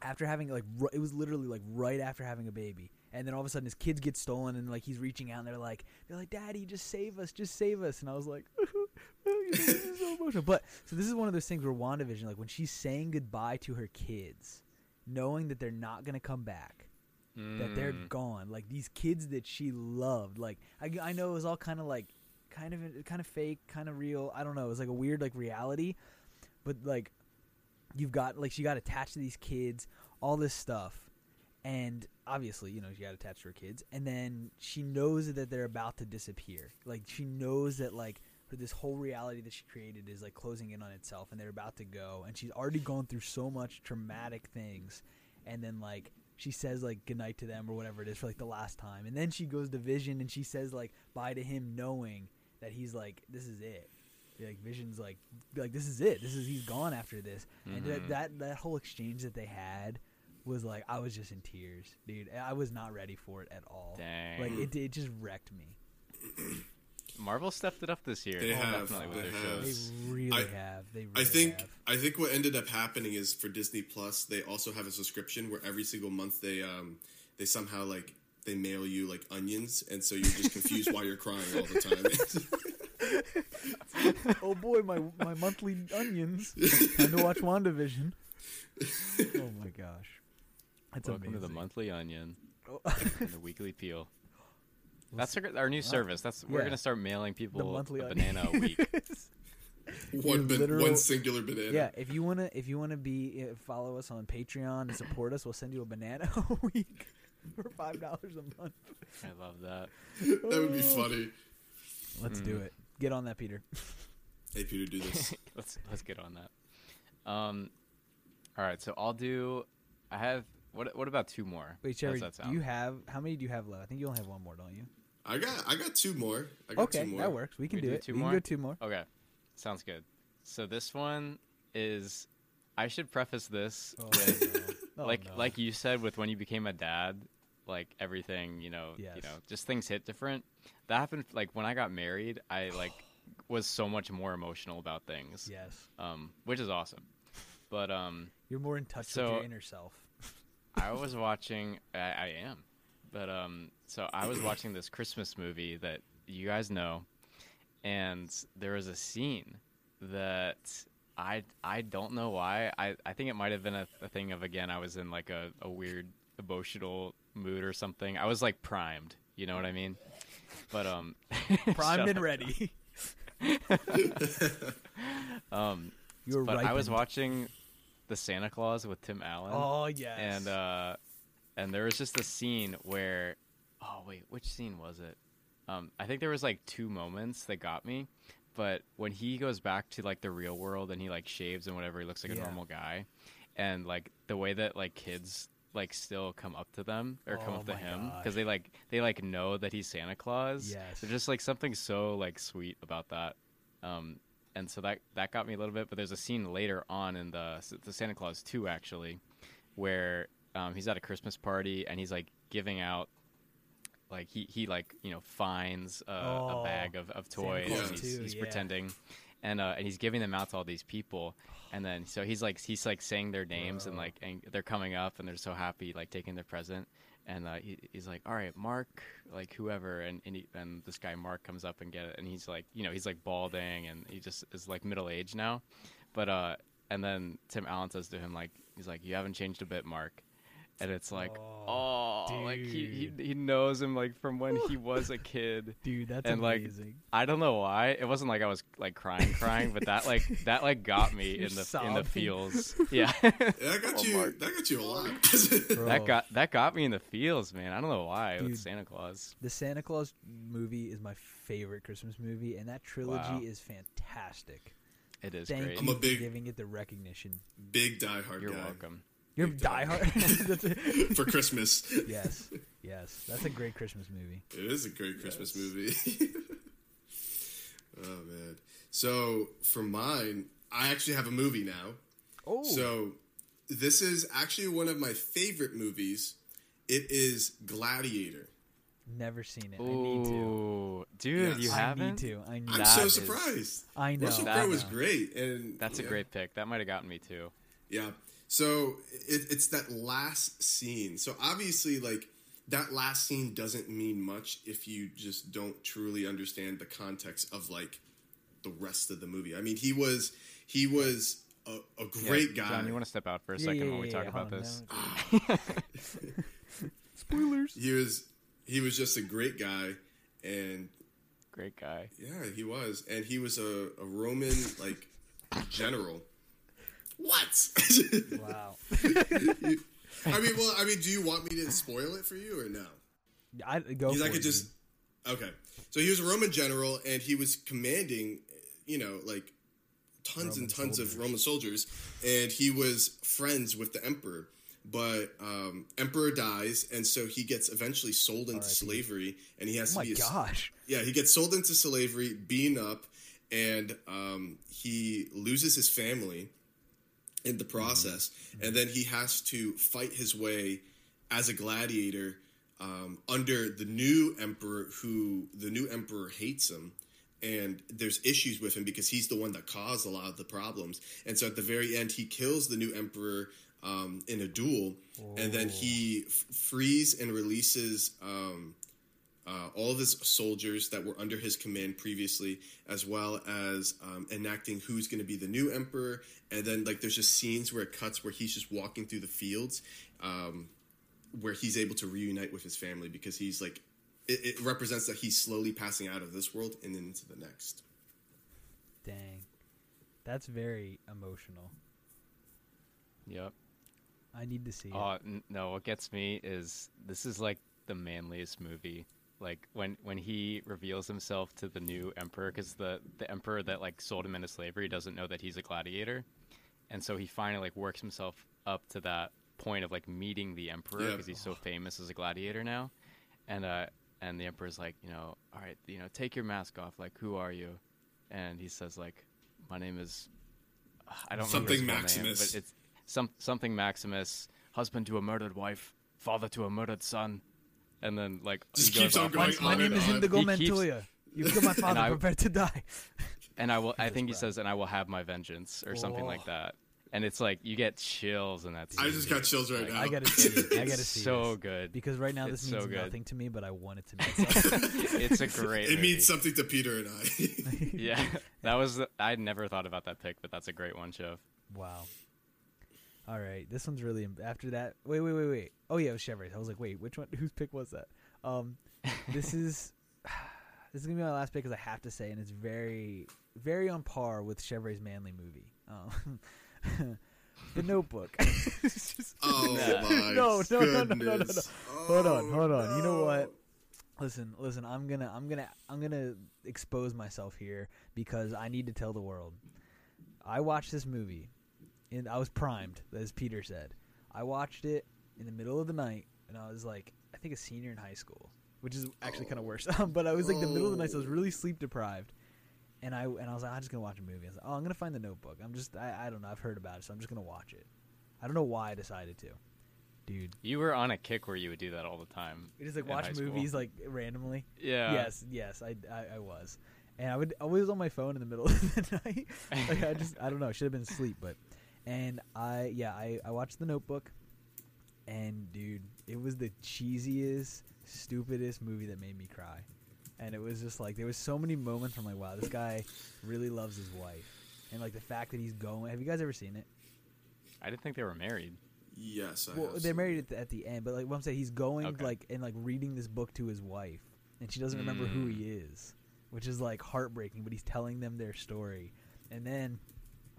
after having like it was literally like right after having a baby, and then all of a sudden his kids get stolen, and like he's reaching out, and they're like, they're like, Daddy, just save us, just save us, and I was like, this is so emotional. But so this is one of those things where WandaVision, like when she's saying goodbye to her kids, knowing that they're not gonna come back, that they're Mm. gone. Like these kids that she loved. Like I, I know it was all kind of like kind of kind of fake, kind of real. I don't know. It was like a weird like reality, but like you've got like she got attached to these kids, all this stuff, and obviously you know she got attached to her kids, and then she knows that they're about to disappear. Like she knows that like this whole reality that she created is like closing in on itself, and they're about to go, and she's already gone through so much traumatic things, and then like she says like goodnight to them or whatever it is for like the last time. And then she goes to vision and she says like bye to him knowing that he's like this is it like vision's like like this is it this is he's gone after this and that, Mhm. that that whole exchange that they had was like i was just in tears dude i was not ready for it at all Dang. like it, it just wrecked me Marvel stepped it up this year. They have, definitely with they their have. they really I- have they really I think have. I think what ended up happening is for Disney Plus, they also have a subscription where every single month they um they somehow like they mail you like onions, and so you're just confused why you're crying all the time. oh boy my my monthly onions time to watch wandavision oh my gosh that's Welcome amazing to the monthly onion Oh. and the weekly peel. That's our, our new service. That's we're Yeah. gonna start mailing the people a banana a week. One, ba- literal- one singular banana. Yeah, if you wanna if you wanna be uh, follow us on Patreon and support us, we'll send you a banana a week for five dollars a month. I love that. that would be funny. Let's do it. Get on that, Peter. Hey, Peter, do this. let's let's get on that. Um, all right. So I'll do. I have. What what about two more? Wait, Cherry, that do you have how many do you have left? I think you only have one more, don't you? I got, I got two more. I got Okay, two more. that works. We can We do do it. two we more? can go two more. Okay, sounds good. So this one is. I should preface this Oh, with no. Oh, like no. like you said with when you became a dad, like everything you know Yes. you know just things hit different. That happened like when I got married. I like was so much more emotional about things, yes, um, which is awesome. But um, you're more in touch with So- your inner self. I was watching. I, I am, but um. So I was watching this Christmas movie that you guys know, and there was a scene that I I don't know why. I I think it might have been a, a thing of again I was in like a, a weird emotional mood or something. I was like primed. You know what I mean? But um. Primed and ready. Um. You're But I was watching the Santa Claus with Tim Allen. Oh yes. and uh and there was just a scene where oh wait which scene was it um i think there was like two moments that got me but when he goes back to like the real world and he like shaves and whatever he looks like a normal guy and like the way that like kids like still come up to them or come Oh up to him because they like they like know that he's santa claus. Yes. there's just like something so like sweet about that. Um and so that that got me a little bit but there's a scene later on in the the santa claus 2 actually where um, he's at a Christmas party and he's like giving out like he, he like you know finds a, Oh, a bag of, of toys and he's, 2, he's yeah. pretending. And uh, and he's giving them out to all these people and then so he's like he's like saying their names and like and they're coming up and they're so happy like taking their present. And uh, he, he's like all right Mark like whoever. And and, he, and this guy Mark comes up and get it. And he's like you know he's like balding and he just is like middle aged now. But uh and then Tim Allen says to him like he's like you haven't changed a bit Mark and it's like Oh, oh, like he, he he knows him like from when he was a kid dude, that's and, like, amazing. i don't know why it wasn't like i was like crying crying but that like that like got me You're in the in the feels yeah Yeah, that got Oh, you. Mark. That got you a lot. That got that got me in the feels man i don't know why Dude. with santa claus the Santa Claus movie is my favorite Christmas movie, and that trilogy Wow. is fantastic. it is Thank great you I'm a for big- giving it the recognition. Big diehard you're guy welcome You're Big time. diehard. For Christmas. yes, yes, that's a great Christmas movie. It is a great Christmas movie. oh man. So for mine, I actually have a movie now. Oh, So this is actually one of my favorite movies. It is Gladiator. never seen it. I need to. Dude Yes. you haven't need to. I need. I'm That so is- surprised. I know. Russell That- Crowe was great, and that's a great pick that might have gotten me too Yeah. So it, it's that last scene. So obviously, like that last scene doesn't mean much if you just don't truly understand the context of like the rest of the movie. I mean, he was he was a, a great Yeah, guy. john you want to step out for a second yeah, when we yeah, talk yeah, about hold this no. Spoilers. he was he was just a great guy, and great guy yeah, he was, and he was a, a Roman like general. What? Wow. I mean, well, I mean, do you want me to spoil it for you or no? I go. For I it, could just okay. So he was a Roman general, and he was commanding, you know, like tons and tons soldiers. of Roman soldiers, and he was friends with the emperor. But um, emperor dies, and so he gets eventually sold into R.I.P. slavery, and he has. Oh to my be a- gosh. yeah, he gets sold into slavery, beaten up, and um, he loses his family in the process. And then he has to fight his way as a gladiator um, under the new emperor, who the new emperor hates him. And there's issues with him because he's the one that caused a lot of the problems. And so at the very end, he kills the new emperor um, in a duel, and then he f- frees and releases um, uh, all of his soldiers that were under his command previously, as well as um, enacting who's going to be the new emperor. And then, like, there's just scenes where it cuts where he's just walking through the fields, um, where he's able to reunite with his family because he's like, it, it represents that he's slowly passing out of this world and into the next. Dang, that's very emotional. Yep. I need to see it. Oh n- no! What gets me is this is like the manliest movie. Like when when he reveals himself to the new emperor, because the the emperor that like sold him into slavery doesn't know that he's a gladiator, and so he finally like works himself up to that point of like meeting the emperor Yeah. because he's so famous as a gladiator now, and uh and the emperor's like you know all right you know take your mask off. Like who are you, and he says like my name is I don't Something full name, Maximus. but it's some something Maximus, husband to a murdered wife, father to a murdered son, and then like Just he keeps goes on off going my on name is on. Inigo He keeps- Montoya. You've got my father I- prepared to die. and I will. I think he says, and I will have my vengeance or something Oh. like that. And it's like you get chills in that. I just got chills right Like, now. I gotta see it. I gotta see so this. good. Because right now It's this so means good. nothing to me, but I want it to mean something. it's a great. it movie. means something to Peter and I. Yeah, that was. The, I'd never thought about that pick, but that's a great one, Chev. wow. All right, this one's really im- after that. Wait, wait, wait, wait. Oh yeah, it was Chevrolet. I was like, wait, which one? Whose pick was that? Um, this is this is gonna be my last pick because I have to say, and it's very, very on par with Chevrolet's manly movie. Um, the Notebook. Just- oh Yeah. my No, no, no, no, no, no, no. goodness. Hold on, Oh, hold on. You know what? Listen, listen. I'm gonna, I'm gonna, I'm gonna expose myself here because I need to tell the world. I watched this movie, and I was primed, as Peter said. I watched it in the middle of the night, and I was like, I think a senior in high school, which is actually kind of worse. but I was like the middle of the night, so I was really sleep deprived. And I and I was like, I'm just gonna watch a movie. I was like, oh, I'm gonna find the Notebook. I'm just, I, I don't know. I've heard about it, so I'm just gonna watch it. I don't know why I decided to, dude. You were on a kick where you would do that all the time. Just like watch movies like randomly. Yeah. Yes, yes, I, I, I was, and I would always on my phone in the middle of the night. like I just, I don't know, I should have been asleep, but, and I, yeah, I, I watched The Notebook, and dude, it was the cheesiest, stupidest movie that made me cry, and it was just like there was so many moments where I'm like, wow, this guy really loves his wife, and like the fact that he's going. Have you guys ever seen it? I didn't think they were married. Yes, I well, have they're married at the, at the end, but like what I'm saying, he's going Okay. like and like reading this book to his wife, and she doesn't remember who Mm. he is, which is like heartbreaking. But he's telling them their story, and then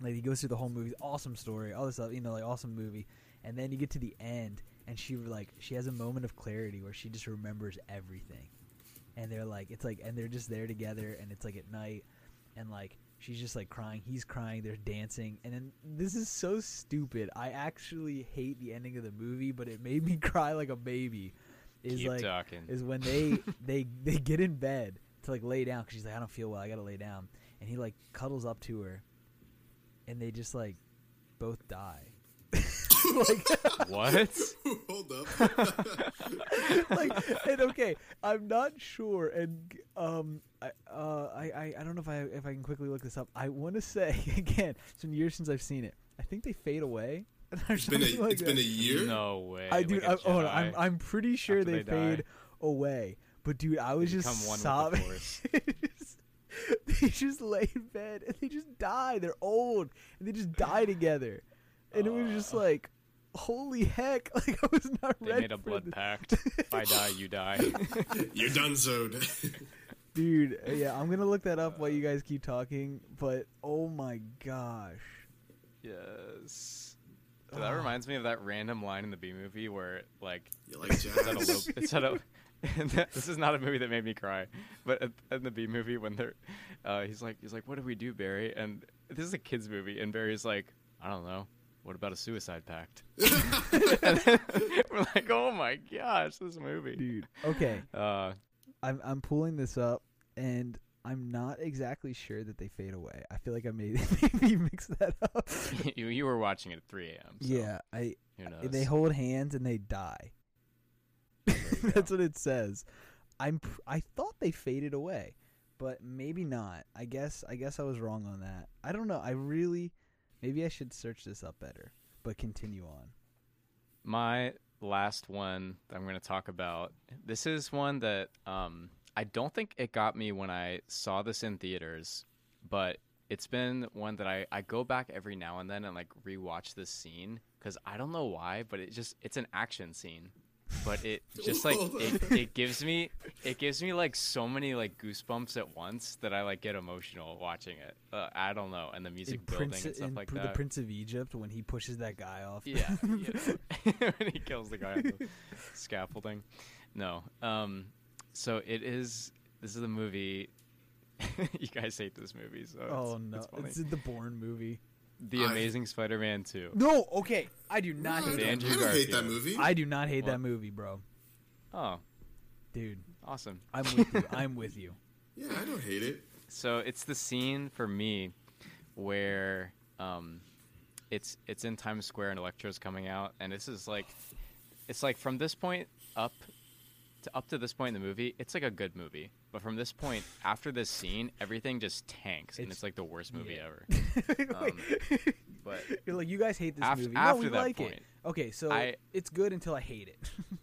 like he goes through the whole movie, awesome story, all this stuff, you know, like awesome movie, and then you get to the end, and she like she has a moment of clarity where she just remembers everything, and they're like it's like and they're just there together, and it's like at night, and like she's just like crying he's crying they're dancing. And then this is so stupid. I actually hate the ending of the movie but it made me cry like a baby. Is Keep like talking. is when they they they get in bed to like lay down because she's like i don't feel well i gotta lay down. And he like cuddles up to her and they just like both die like what? Hold up. like and okay i'm not sure and um i uh i i, I don't know if i if i can quickly look this up i want to say again it's been years since i've seen it i think they fade away It's been a, like it's been a year. No way. i do Like a I, hold i'm i'm pretty sure after they, they fade away but dude i was They just become one with the sobbing Force. they just lay in bed and they just die they're old and they just die together and it was just Uh. like holy heck like i was not They ready They made a for blood this. pact. If I die, you die. You're done, so. Dude, uh, yeah, I'm gonna look that up while you guys keep talking. But oh my gosh, yes. So that reminds me of that random line in the Bee Movie where, like, You like it's at a low, it's at a, this is not a movie that made me cry, but in the Bee Movie when they're, uh, he's like, he's like, what do we do, Barry? And this is a kids movie, and Barry's like, I don't know. What about a suicide pact? we're like, oh my gosh, this movie. dude. Okay, Uh, I'm I'm pulling this up, and I'm not exactly sure that they fade away. I feel like I may maybe mix that up. you, you were watching it at 3 a.m. So yeah, I Who knows? they hold hands and they die. That's what it says. I'm pr- I thought they faded away, but maybe not. I guess I guess I was wrong on that. I don't know. I really maybe I should search this up better. But continue on. My last one that I'm going to talk about. This is one that um, I don't think it got me when I saw this in theaters, but it's been one that I, I go back every now and then and like rewatch this scene because I don't know why, but it just it's an action scene. But it just like it, it gives me it gives me like so many like goosebumps at once that I like get emotional watching it. Uh, I don't know, and the music in building Prince, and stuff in like Pr- that. the Prince of Egypt when he pushes that guy off. Yeah, yeah. when he kills the guy on the scaffolding. No. Um. So it is. This is the movie. you guys hate this movie, so oh it's, no, it's funny. it's the Bourne movie. The I- Amazing Spider-Man two. No, okay, I do not I hate With don't, that. Andrew I don't hate that movie. I do not hate What? that movie, bro. Oh, Dude, awesome. I'm with you. I'm with you. yeah, I don't hate it. So it's the scene for me where um, it's it's in Times Square and Electro's coming out, and this is like, it's like from this point up to up to this point in the movie, it's like a good movie. But from this point, after this scene, everything just tanks, and It's- it's like the worst movie yeah. ever. Um, but You're like you guys hate this movie. No, after we that like it. point, Okay, so I- it's good until I hate it.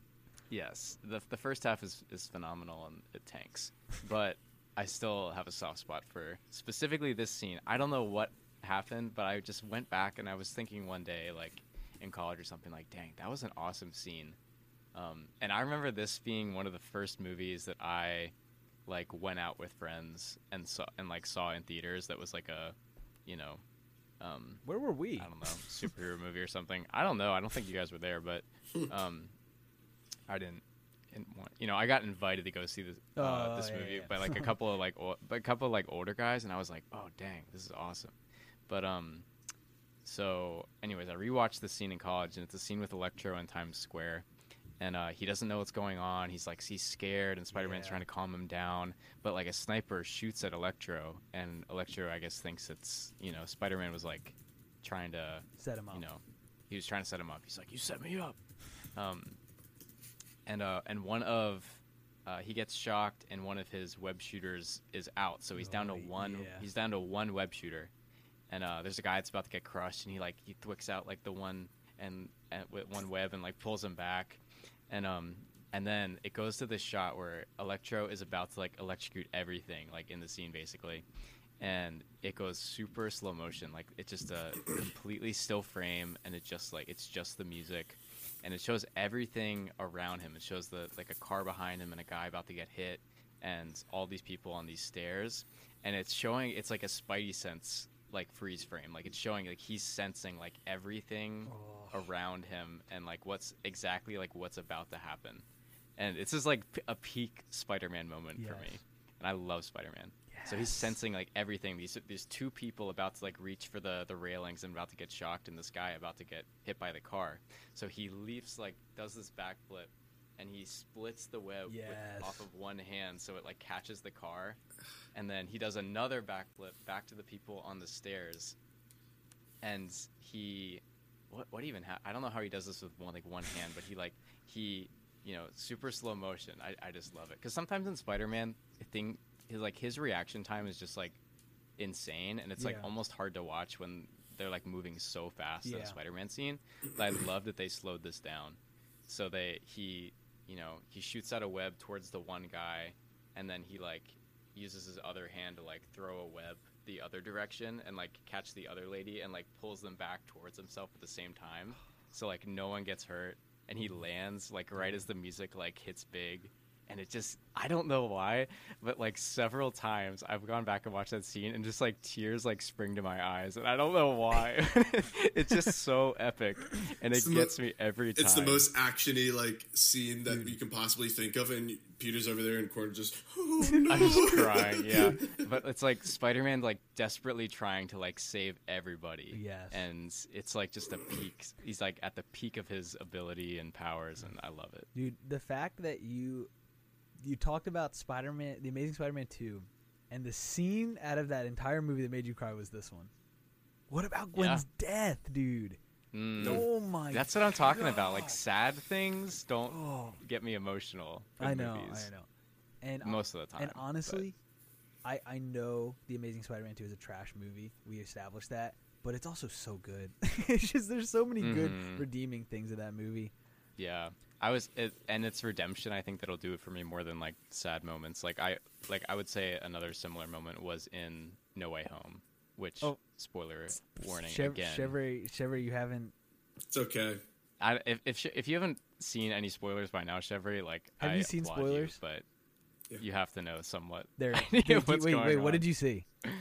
yes, the the first half is is phenomenal and it tanks, but I still have a soft spot for specifically this scene. I don't know what happened, but I just went back and I was thinking one day, like in college or something, like, dang, that was an awesome scene. Um, and I remember this being one of the first movies that I like went out with friends and saw and like saw in theaters. That was like a, you know, um, Where were we? I don't know, superhero movie or something. I don't know. I don't think you guys were there, but um, I didn't. didn't want, you know, I got invited to go see this uh, Oh, this yeah, movie yeah. by like a couple of like o- a couple of like older guys, and I was like, oh dang, this is awesome. But um, so anyways, I rewatched the scene in college, and it's a scene with Electro in Times Square. And uh, he doesn't know what's going on. He's like he's scared, and Spider Man's Yeah. trying to calm him down. But like a sniper shoots at Electro, and Electro, I guess, thinks it's you know Spider Man was like trying to Set him up. you know, he was trying to set him up. He's like, "You set me up," um, and uh, and one of uh, he gets shocked, and one of his web shooters is out, so he's down to Oh, one. yeah. He's down to one web shooter, and uh, there's a guy that's about to get crushed, and he like he thwicks out like the one and, and with one web and like pulls him back, and um. And then it goes to this shot where Electro is about to like electrocute everything, like in the scene, basically. And it goes super slow motion like it's just a completely still frame and it just like it's just the music. And it shows everything around him. It shows the like a car behind him and a guy about to get hit and all these people on these stairs. And it's showing it's like a spidey sense like freeze frame like it's showing like he's sensing like everything Oh. around him and like what's exactly like what's about to happen and this is like p- a peak spider-man moment for me and i love spider-man so he's sensing like everything. These these two people about to like reach for the the railings and about to get shocked, and this guy about to get hit by the car. So he leaps like does this backflip, and he splits the web with, off of one hand, so it like catches the car, and then he does another backflip back to the people on the stairs, and he what what even ha- I don't know how he does this with one like one hand, but he like he you know super slow motion. I I just love it because sometimes in Spider Man thing his like his reaction time is just like insane and it's like almost hard to watch when they're like moving so fast in Yeah. a Spider-Man scene. But I love that they slowed this down. So they he you know, he shoots out a web towards the one guy and then he like uses his other hand to like throw a web the other direction and like catch the other lady and like pulls them back towards himself at the same time. So like no one gets hurt and he lands like right as the music like hits big and it just I don't know why, but like several times I've gone back and watched that scene and just like tears like spring to my eyes and I don't know why. it's just so epic and it It's the mo- gets me every time. It's the most actiony like scene that you can possibly think of, and Peter's over there in the corner just. Oh, no. I'm just crying, yeah. But it's like Spider-Man like desperately trying to like save everybody. Yes. And it's like just a peak. He's like at the peak of his ability and powers and I love it. Dude, the fact that you you talked about Spider-Man, the Amazing Spider-Man 2, and the scene out of that entire movie that made you cry was this one. What about Gwen's death, dude? Mm. Oh my That's what I'm talking about. Like sad things don't Oh, get me emotional. in I know, movies. I know. And Most of the time. and honestly, I I know the Amazing Spider-Man 2 is a trash movie. We established that, but it's also so good. it's just there's so many good Mhm. redeeming things in that movie. But yeah, I was, it, and it's redemption. I think that'll do it for me more than like sad moments. Like I, like I would say another similar moment was in No Way Home, which Oh. spoiler warning Chev- again. Chevrolet, Chevrolet, you haven't It's okay. I, if if, if you haven't seen any spoilers by now, Chevry, like Have I you seen applaud you, spoilers? but Yeah. you have to know somewhat. There. idea Did- what's wait, going wait. What did you see? Um,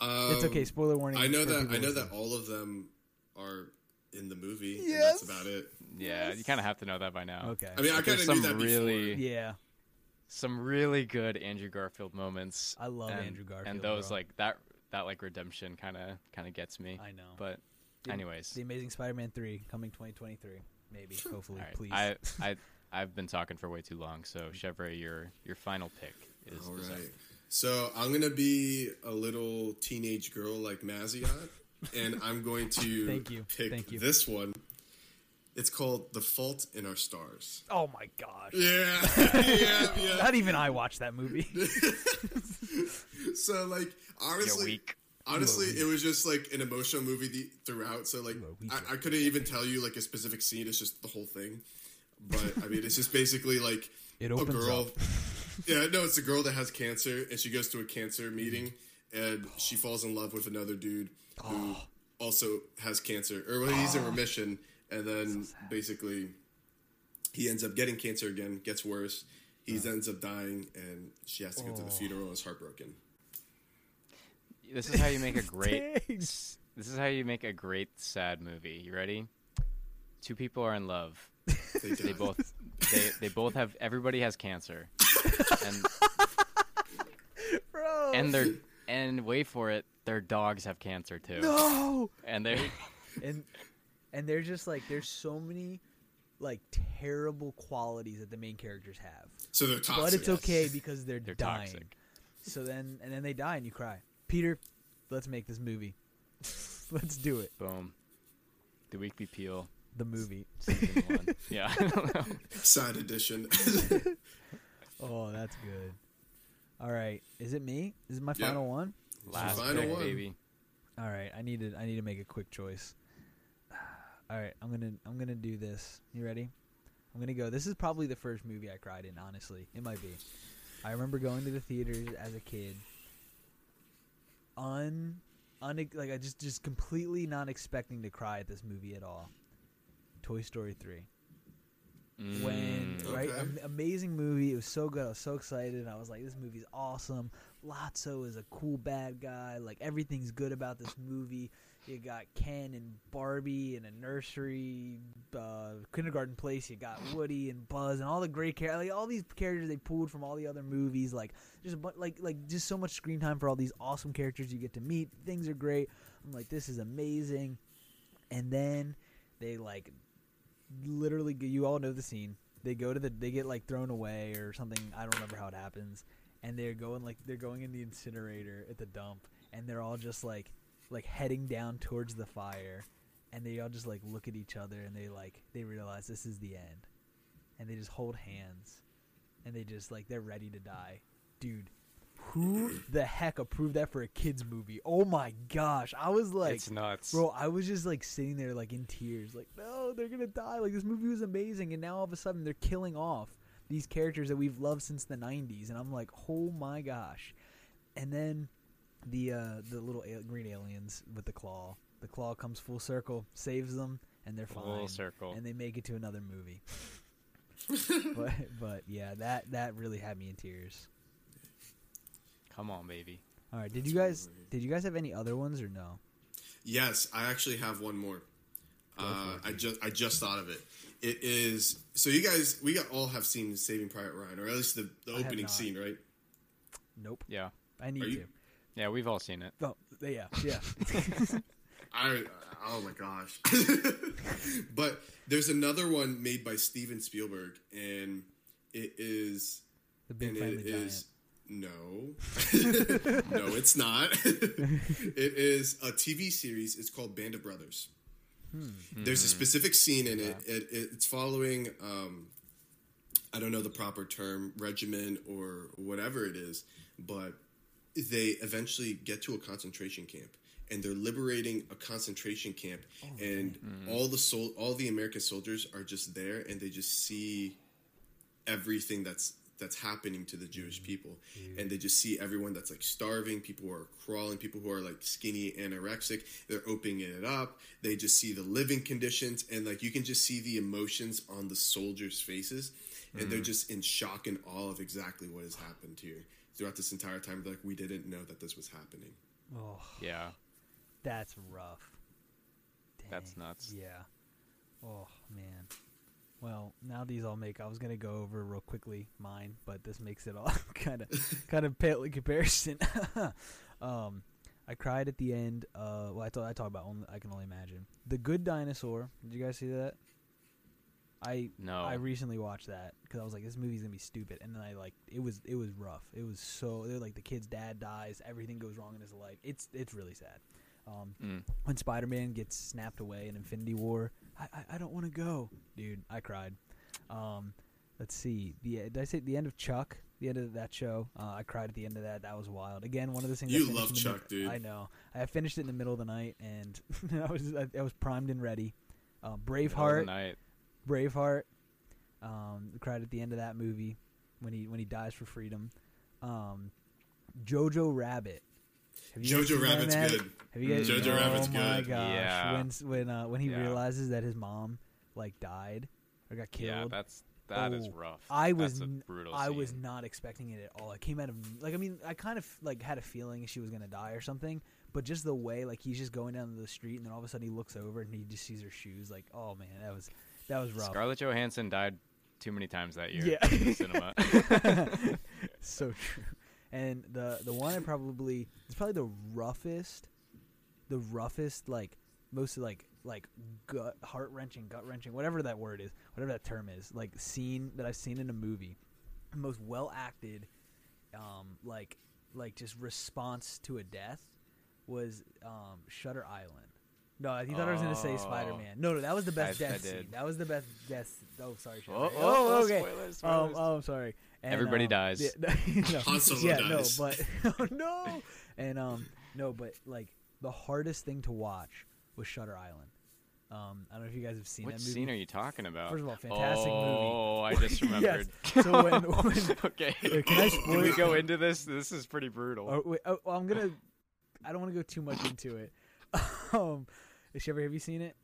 it's okay. Spoiler warning. I know that I know listening. that all of them are in the movie. and Yes. that's about it. Yeah, you kind of have to know that by now. Okay. I mean, I But kind of knew some that really before. yeah, some really good Andrew Garfield moments. I love and, Andrew Garfield. and those bro. like that that like redemption kind of kind of gets me. I know. But The- anyways, The Amazing Spider-Man three coming 2023, maybe. Hopefully, all right. please. I I I've been talking for way too long. So Chevrolet, your your final pick is. All is right. So I'm gonna be a little teenage girl like Maziot, and I'm going to Thank you. pick Thank you. this one. It's called "The Fault in Our Stars." oh my gosh. Yeah, yeah, yeah. Not even I watched that movie. So like, honestly, honestly, it was just like an emotional movie the, throughout. So like, You are weak. I, I couldn't even tell you like a specific scene. It's just the whole thing. But I mean, it's just basically like It a girl. up. yeah, no, it's a girl that has cancer, and she goes to a cancer mm. meeting, and she falls in love with another dude who Oh. also has cancer, or well, he's in remission, and then basically he ends up getting cancer again, gets worse. He ends up dying, and she has to go to the Oh. funeral and is heartbroken. This is how you make a great. This is how you make a great sad movie. You ready? Two people are in love. They, They both they they both have everybody has cancer. And Bro. and they're and wait for it, their dogs have cancer too. no. And they're And and they're just like there's so many like terrible qualities that the main characters have. so they're toxic. but it's okay because they're, they're dying. toxic. So then and then they die and you cry. Peter, let's make this movie. let's do it. Boom. The Weekly Peel The movie. one. Yeah, I. Side edition. Oh, that's good. All right, is it me? Is it my Yeah. final one? Last final pick, one. baby. All right, I need to I need to make a quick choice. All right, I'm gonna I'm gonna do this. You ready? I'm gonna go. This is probably the first movie I cried in. Honestly, it might be. I remember going to the theaters as a kid. Un, un like I just just completely not expecting to cry at this movie at all. Toy Story three. When Mm. right, am- amazing movie. It was so good. I was so excited. I was like, this movie's awesome. Lotso is a cool bad guy. Like everything's good about this movie. You got Ken and Barbie in a nursery, uh, kindergarten place. You got Woody and Buzz and all the great characters. Like all these characters they pulled from all the other movies. Like just a bu- like like just so much screen time for all these awesome characters you get to meet. Things are great. I'm like, this is amazing. And then they like literally you all know the scene. They go to the they get like thrown away or something. I don't remember how it happens. And they're going like they're going in the incinerator at the dump and they're all just like like heading down towards the fire. And they all just like look at each other and they like they realize this is the end. And they just hold hands. And they just like they're ready to die. Dude who the heck approved that for a kids movie oh my gosh i was like it's nuts. Bro, I was just like sitting there like in tears, like, no, they're gonna die. Like this movie was amazing, and now all of a sudden they're killing off these characters that we've loved since the '90s, and I'm like, oh my gosh. And then the uh, the little al- green aliens with the claw, the claw comes full circle, saves them, and they're fine, Full circle. and they make it to another movie. but but yeah, that that really had me in tears. Come on, baby. All right, did you guys did you guys have any other ones or no? Yes, I actually have one more. Uh, I just I just thought of it. It is so you guys we got all have seen Saving Private Ryan, or at least the, the opening scene, right? Nope. Yeah, I need you- to. yeah, we've all seen it. Oh, yeah, yeah. I oh my gosh. but there's another one made by Steven Spielberg, and it is The big and friendly it giant. is no, no, it's not. it is a TV series. It's called Band of Brothers. Hmm. There's a hmm. specific scene in it. it, it it's following. Um, I don't know the proper term, regimen or whatever it is, but they eventually get to a concentration camp and they're liberating a concentration camp oh, and hmm. all the sol- all the American soldiers are just there and they just see everything that's that's happening to the Jewish mm-hmm. people, mm-hmm. and they just see everyone that's like starving, people who are crawling, people who are like skinny, anorexic. They're opening it up. They just see the living conditions, and like you can just see the emotions on the soldiers' faces, and they're mm-hmm. just in shock and awe of exactly what has happened here throughout this entire time. Like we didn't know that this was happening. Oh, Yeah. that's rough. That's nuts. Yeah. Oh man. Well, now these all make. I was gonna go over real quickly mine, but this makes it all kind of kind of pale in comparison. um, I cried at the end. Uh, well, I thought I talked about. Only, I can only imagine. The Good Dinosaur. Did you guys see that? I No. I recently watched that because I was like, this movie's gonna be stupid, and then I like it was it was rough. It was so they're like the kid's dad dies, everything goes wrong in his life. It's it's really sad. Um, Mm. when Spider Man gets snapped away in Infinity War, I I, I don't want to go, dude. I cried. Um, let's see. The did I say the end of Chuck? The end of that show. Uh, I cried at the end of that. That was wild. Again, one of those things. I You finished love Chuck, mid- dude. I know. I finished it in the middle of the night, and I was I, I was primed and ready. Uh, Middle of the Braveheart. night. Braveheart. Um, cried at the end of that movie when he when he dies for freedom. Um, Jojo Rabbit. Have you guys Jojo seen that, Rabbit's good. Have you guys? Jojo oh Rabbit's good. Oh my gosh! Yeah. When when uh, when he Yeah. realizes that his mom like died or got Yeah, killed, that's that is Oh, rough. I was That's a n- brutal I was not expecting it at all. It came out of like I mean I kind of like had a feeling she was gonna die or something, but just the way like he's just going down the street and then all of a sudden he looks over and he just sees her shoes. Like oh man, that was that was rough. Scarlett Johansson died too many times that year. Yeah. in cinema. so true. And the the one I probably it's probably the roughest, the roughest like most like like gut heart wrenching, gut wrenching, whatever that word is, whatever that term is, like scene that I've seen in a movie, most well acted, um like like just response to a death was um Shutter Island. No, you thought I was gonna say Oh. Spider Man. No, no, that was the best I- I death did. scene. That was the best death. Oh, sorry, Oh, oh, oh, oh, okay. spoilers, Um, oh, I'm sorry. And, Everybody um, dies. Yeah, no, Han Solo yeah, dies. no, but oh no, and um, no, but like the hardest thing to watch was Shutter Island. Um, I don't know if you guys have seen Which that movie. What scene are you talking about? First of all, fantastic movie. oh, I just Yes. remembered. So when- when- okay, can I Can we go into this? This is pretty brutal. Oh, wait, oh, well, I'm gonna. I don't want to go too much into it. um, Shiver, have you seen it?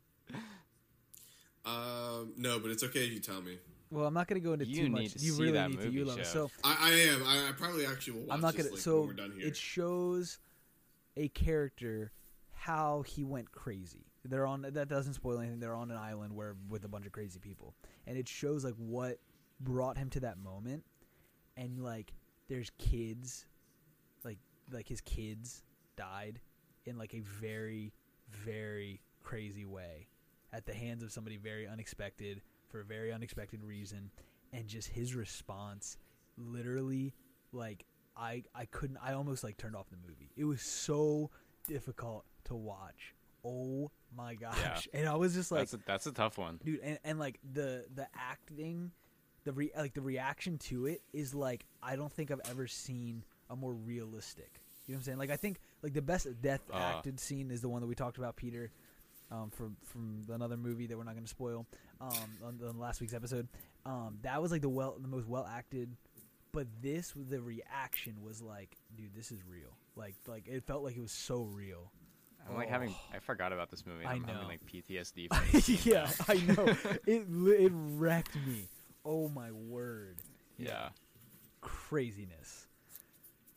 Um, no, but it's okay if you tell me. Well, I'm not gonna go into You too much. to you see really that need to. You movie, love it. So I, I am. I, I probably actually will watch I'm not this gonna. like, so we're done here. it shows a character how he went crazy. They're on that doesn't spoil anything. They're on an island where with a bunch of crazy people, and it shows like what brought him to that moment. And like, there's kids, like like his kids died in like a very very crazy way at the hands of somebody very unexpected for a very unexpected reason and just his response literally like I I couldn't I almost like turned off the movie. It was so difficult to watch. Oh my gosh. And I was just like that's a, that's a tough one. dude and, and like the the acting the re, like the reaction to it is like I don't think I've ever seen a more realistic. You know what I'm saying? Like I think like the best death Uh. acted scene is the one that we talked about Peter um, from from another movie that we're not going to spoil um, on, on last week's episode. Um, that was like the well the most well acted but this the reaction was like dude this is real. Like like it felt like it was so real. I'm like having. I forgot about this movie. I I'm know. having like PTSD. Yeah. I know. it it wrecked me. Oh my word. yeah. Craziness.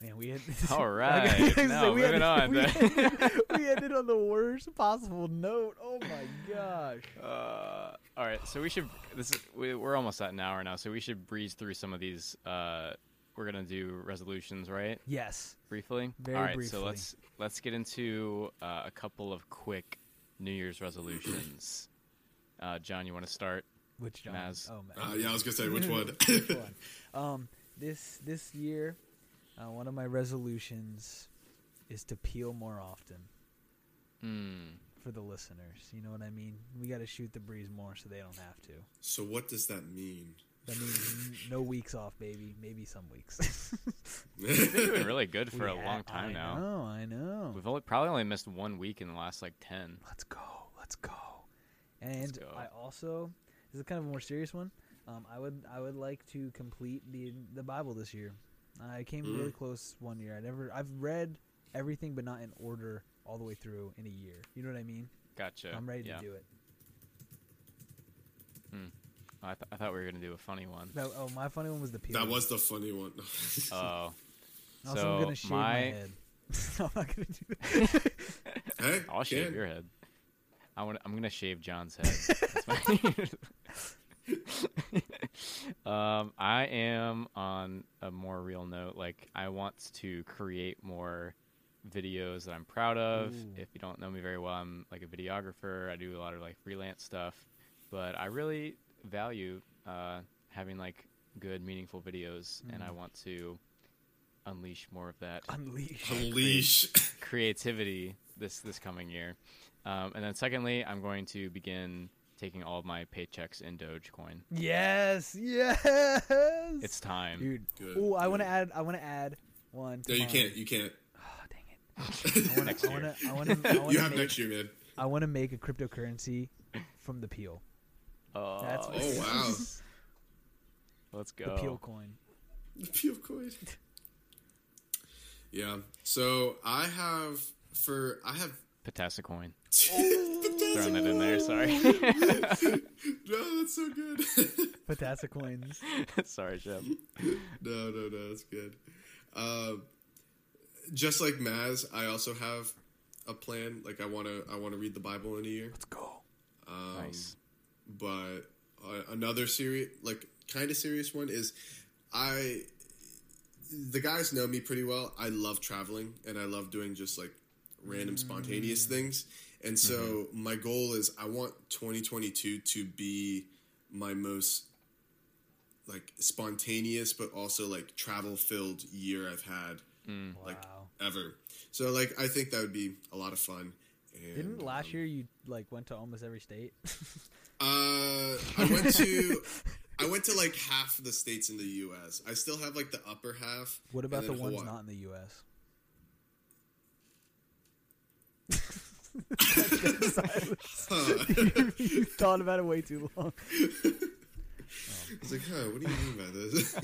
Man, we had. All like right. I we moving had- on We, ended, we ended on the worst possible note. Oh my gosh. Uh, all right, so we should. This is, we, we're almost at an hour now, so we should breeze through some of these. Uh, we're gonna do resolutions, right? Yes. Briefly. Very all right, briefly. so let's let's get into uh, a couple of quick New Year's resolutions. Uh, John, you want to start? Which John? Maz. Oh man. uh, yeah, I was gonna say which one. Which one? Um, this this year, uh, one of my resolutions is to peel more often Hmm. for the listeners. You know what I mean? We got to shoot the breeze more so they don't have to. so what does that mean? That means no weeks off, baby. Maybe some weeks. We've been doing really good for We a ha- long time I now. know, I know. We've only probably only missed one week in the last like ten. Let's go. Let's go. And go. I also this is kind of a more serious one. Um, I would I would like to complete the the Bible this year. I came Mm. really close one year. I never I've read everything, but not in order all the way through in a year. You know what I mean? Gotcha. I'm ready yeah. to do it. I, th- I thought we were gonna do a funny one. That, oh, my funny one was the peel. That was the funny one. Oh, also, so I'm gonna shave my, my- head. I'm not gonna do that. hey, I'll shave can. your head. I want. I'm gonna shave John's head. That's my- um, I am on a more real note. Like, I want to create more videos that I'm proud of. Ooh. If you don't know me very well, I'm like a videographer. I do a lot of like freelance stuff, but I really value uh, having like good, meaningful videos, and I Mm. want to unleash more of that Unleash. Unleash. creativity this this coming year. Um, and then secondly, I'm going to begin taking all of my paychecks in Dogecoin. Yes, yes. It's time. dude. Good, Oh, I want to add. I want to add one. No, you mine. can't. You can't. Oh, dang it. I want to. I want to. I want to. I want you to have make, next year, man. I want to make a cryptocurrency from the peel. Oh, That's what- Oh wow. let's go. The go. peel coin. The peel coin. Yeah. So I have for I have Patassicoin. coin. Throwing that in there. Sorry. no, that's so good. Patassa coins. Sorry, Jeb. no, no, no, that's good. Um, just like Maz, I also have a plan. Like I want to, I want to read the Bible in a year. Let's go. Um, nice. But uh, another serious, like kind of serious one is, I. The guys know me pretty well. I love traveling and I love doing just like random spontaneous things. And so my goal is I want 2022 to be my most like spontaneous but also like travel filled year I've had Mm. like wow. ever. So like I think that would be a lot of fun. And, Didn't last um, year you like went to almost every state? Uh, I went to I went to like half the states in the U.S. I still have like the upper half. what about the then ones not in the U.S.? Huh. you thought about it way too long. I was like, huh, what do you mean by this?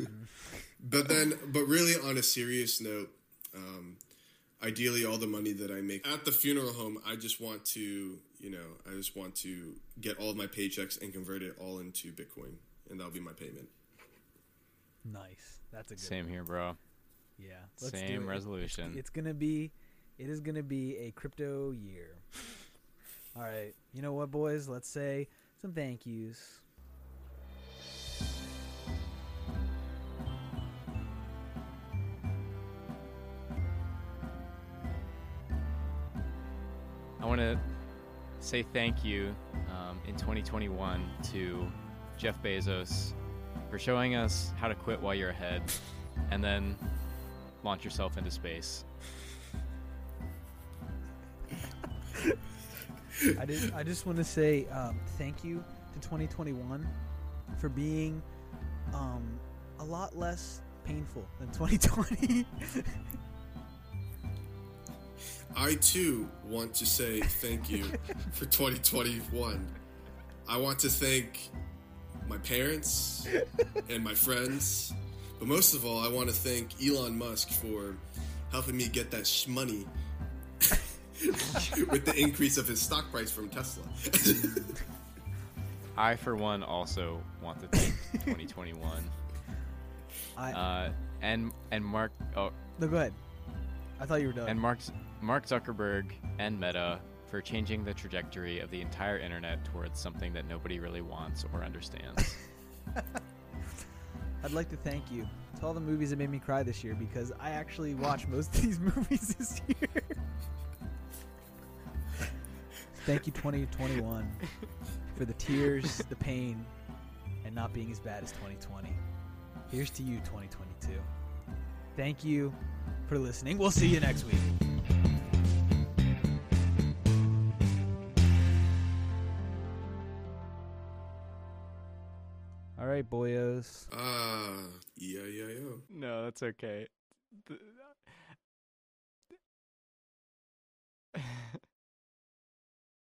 but then, but really on a serious note, um, ideally all the money that I make at the funeral home, I just want to, you know, I just want to get all of my paychecks and convert it all into Bitcoin, and that'll be my payment. Nice. That's a good. Same one. here, bro. Yeah. Let's do Same it. resolution. It's gonna be, it is gonna be a crypto year. All right. You know what, boys? Let's say some thank yous. I want to say thank you um, in 2021 to Jeff Bezos for showing us how to quit while you're ahead and then launch yourself into space. I did. I just want to say um, thank you to 2021 for being um, a lot less painful than 2020. I too want to say thank you for 2021. I want to thank my parents and my friends, but most of all, I want to thank Elon Musk for helping me get that sh- money with the increase of his stock price from Tesla. I, for one, also want to thank 2021 I uh, and and Mark oh, no, go ahead. I thought you were done. and Mark Mark Zuckerberg and Meta for changing the trajectory of the entire internet towards something that nobody really wants or understands. I'd like to thank you to all the movies that made me cry this year because I actually watched most of these movies this year. Thank you, 2021, for the tears, the pain, and not being as bad as 2020. Here's to you, 2022. Thank you for listening. We'll see you next week. All right, boyos. Ah, yeah, yeah, yeah. no, that's okay.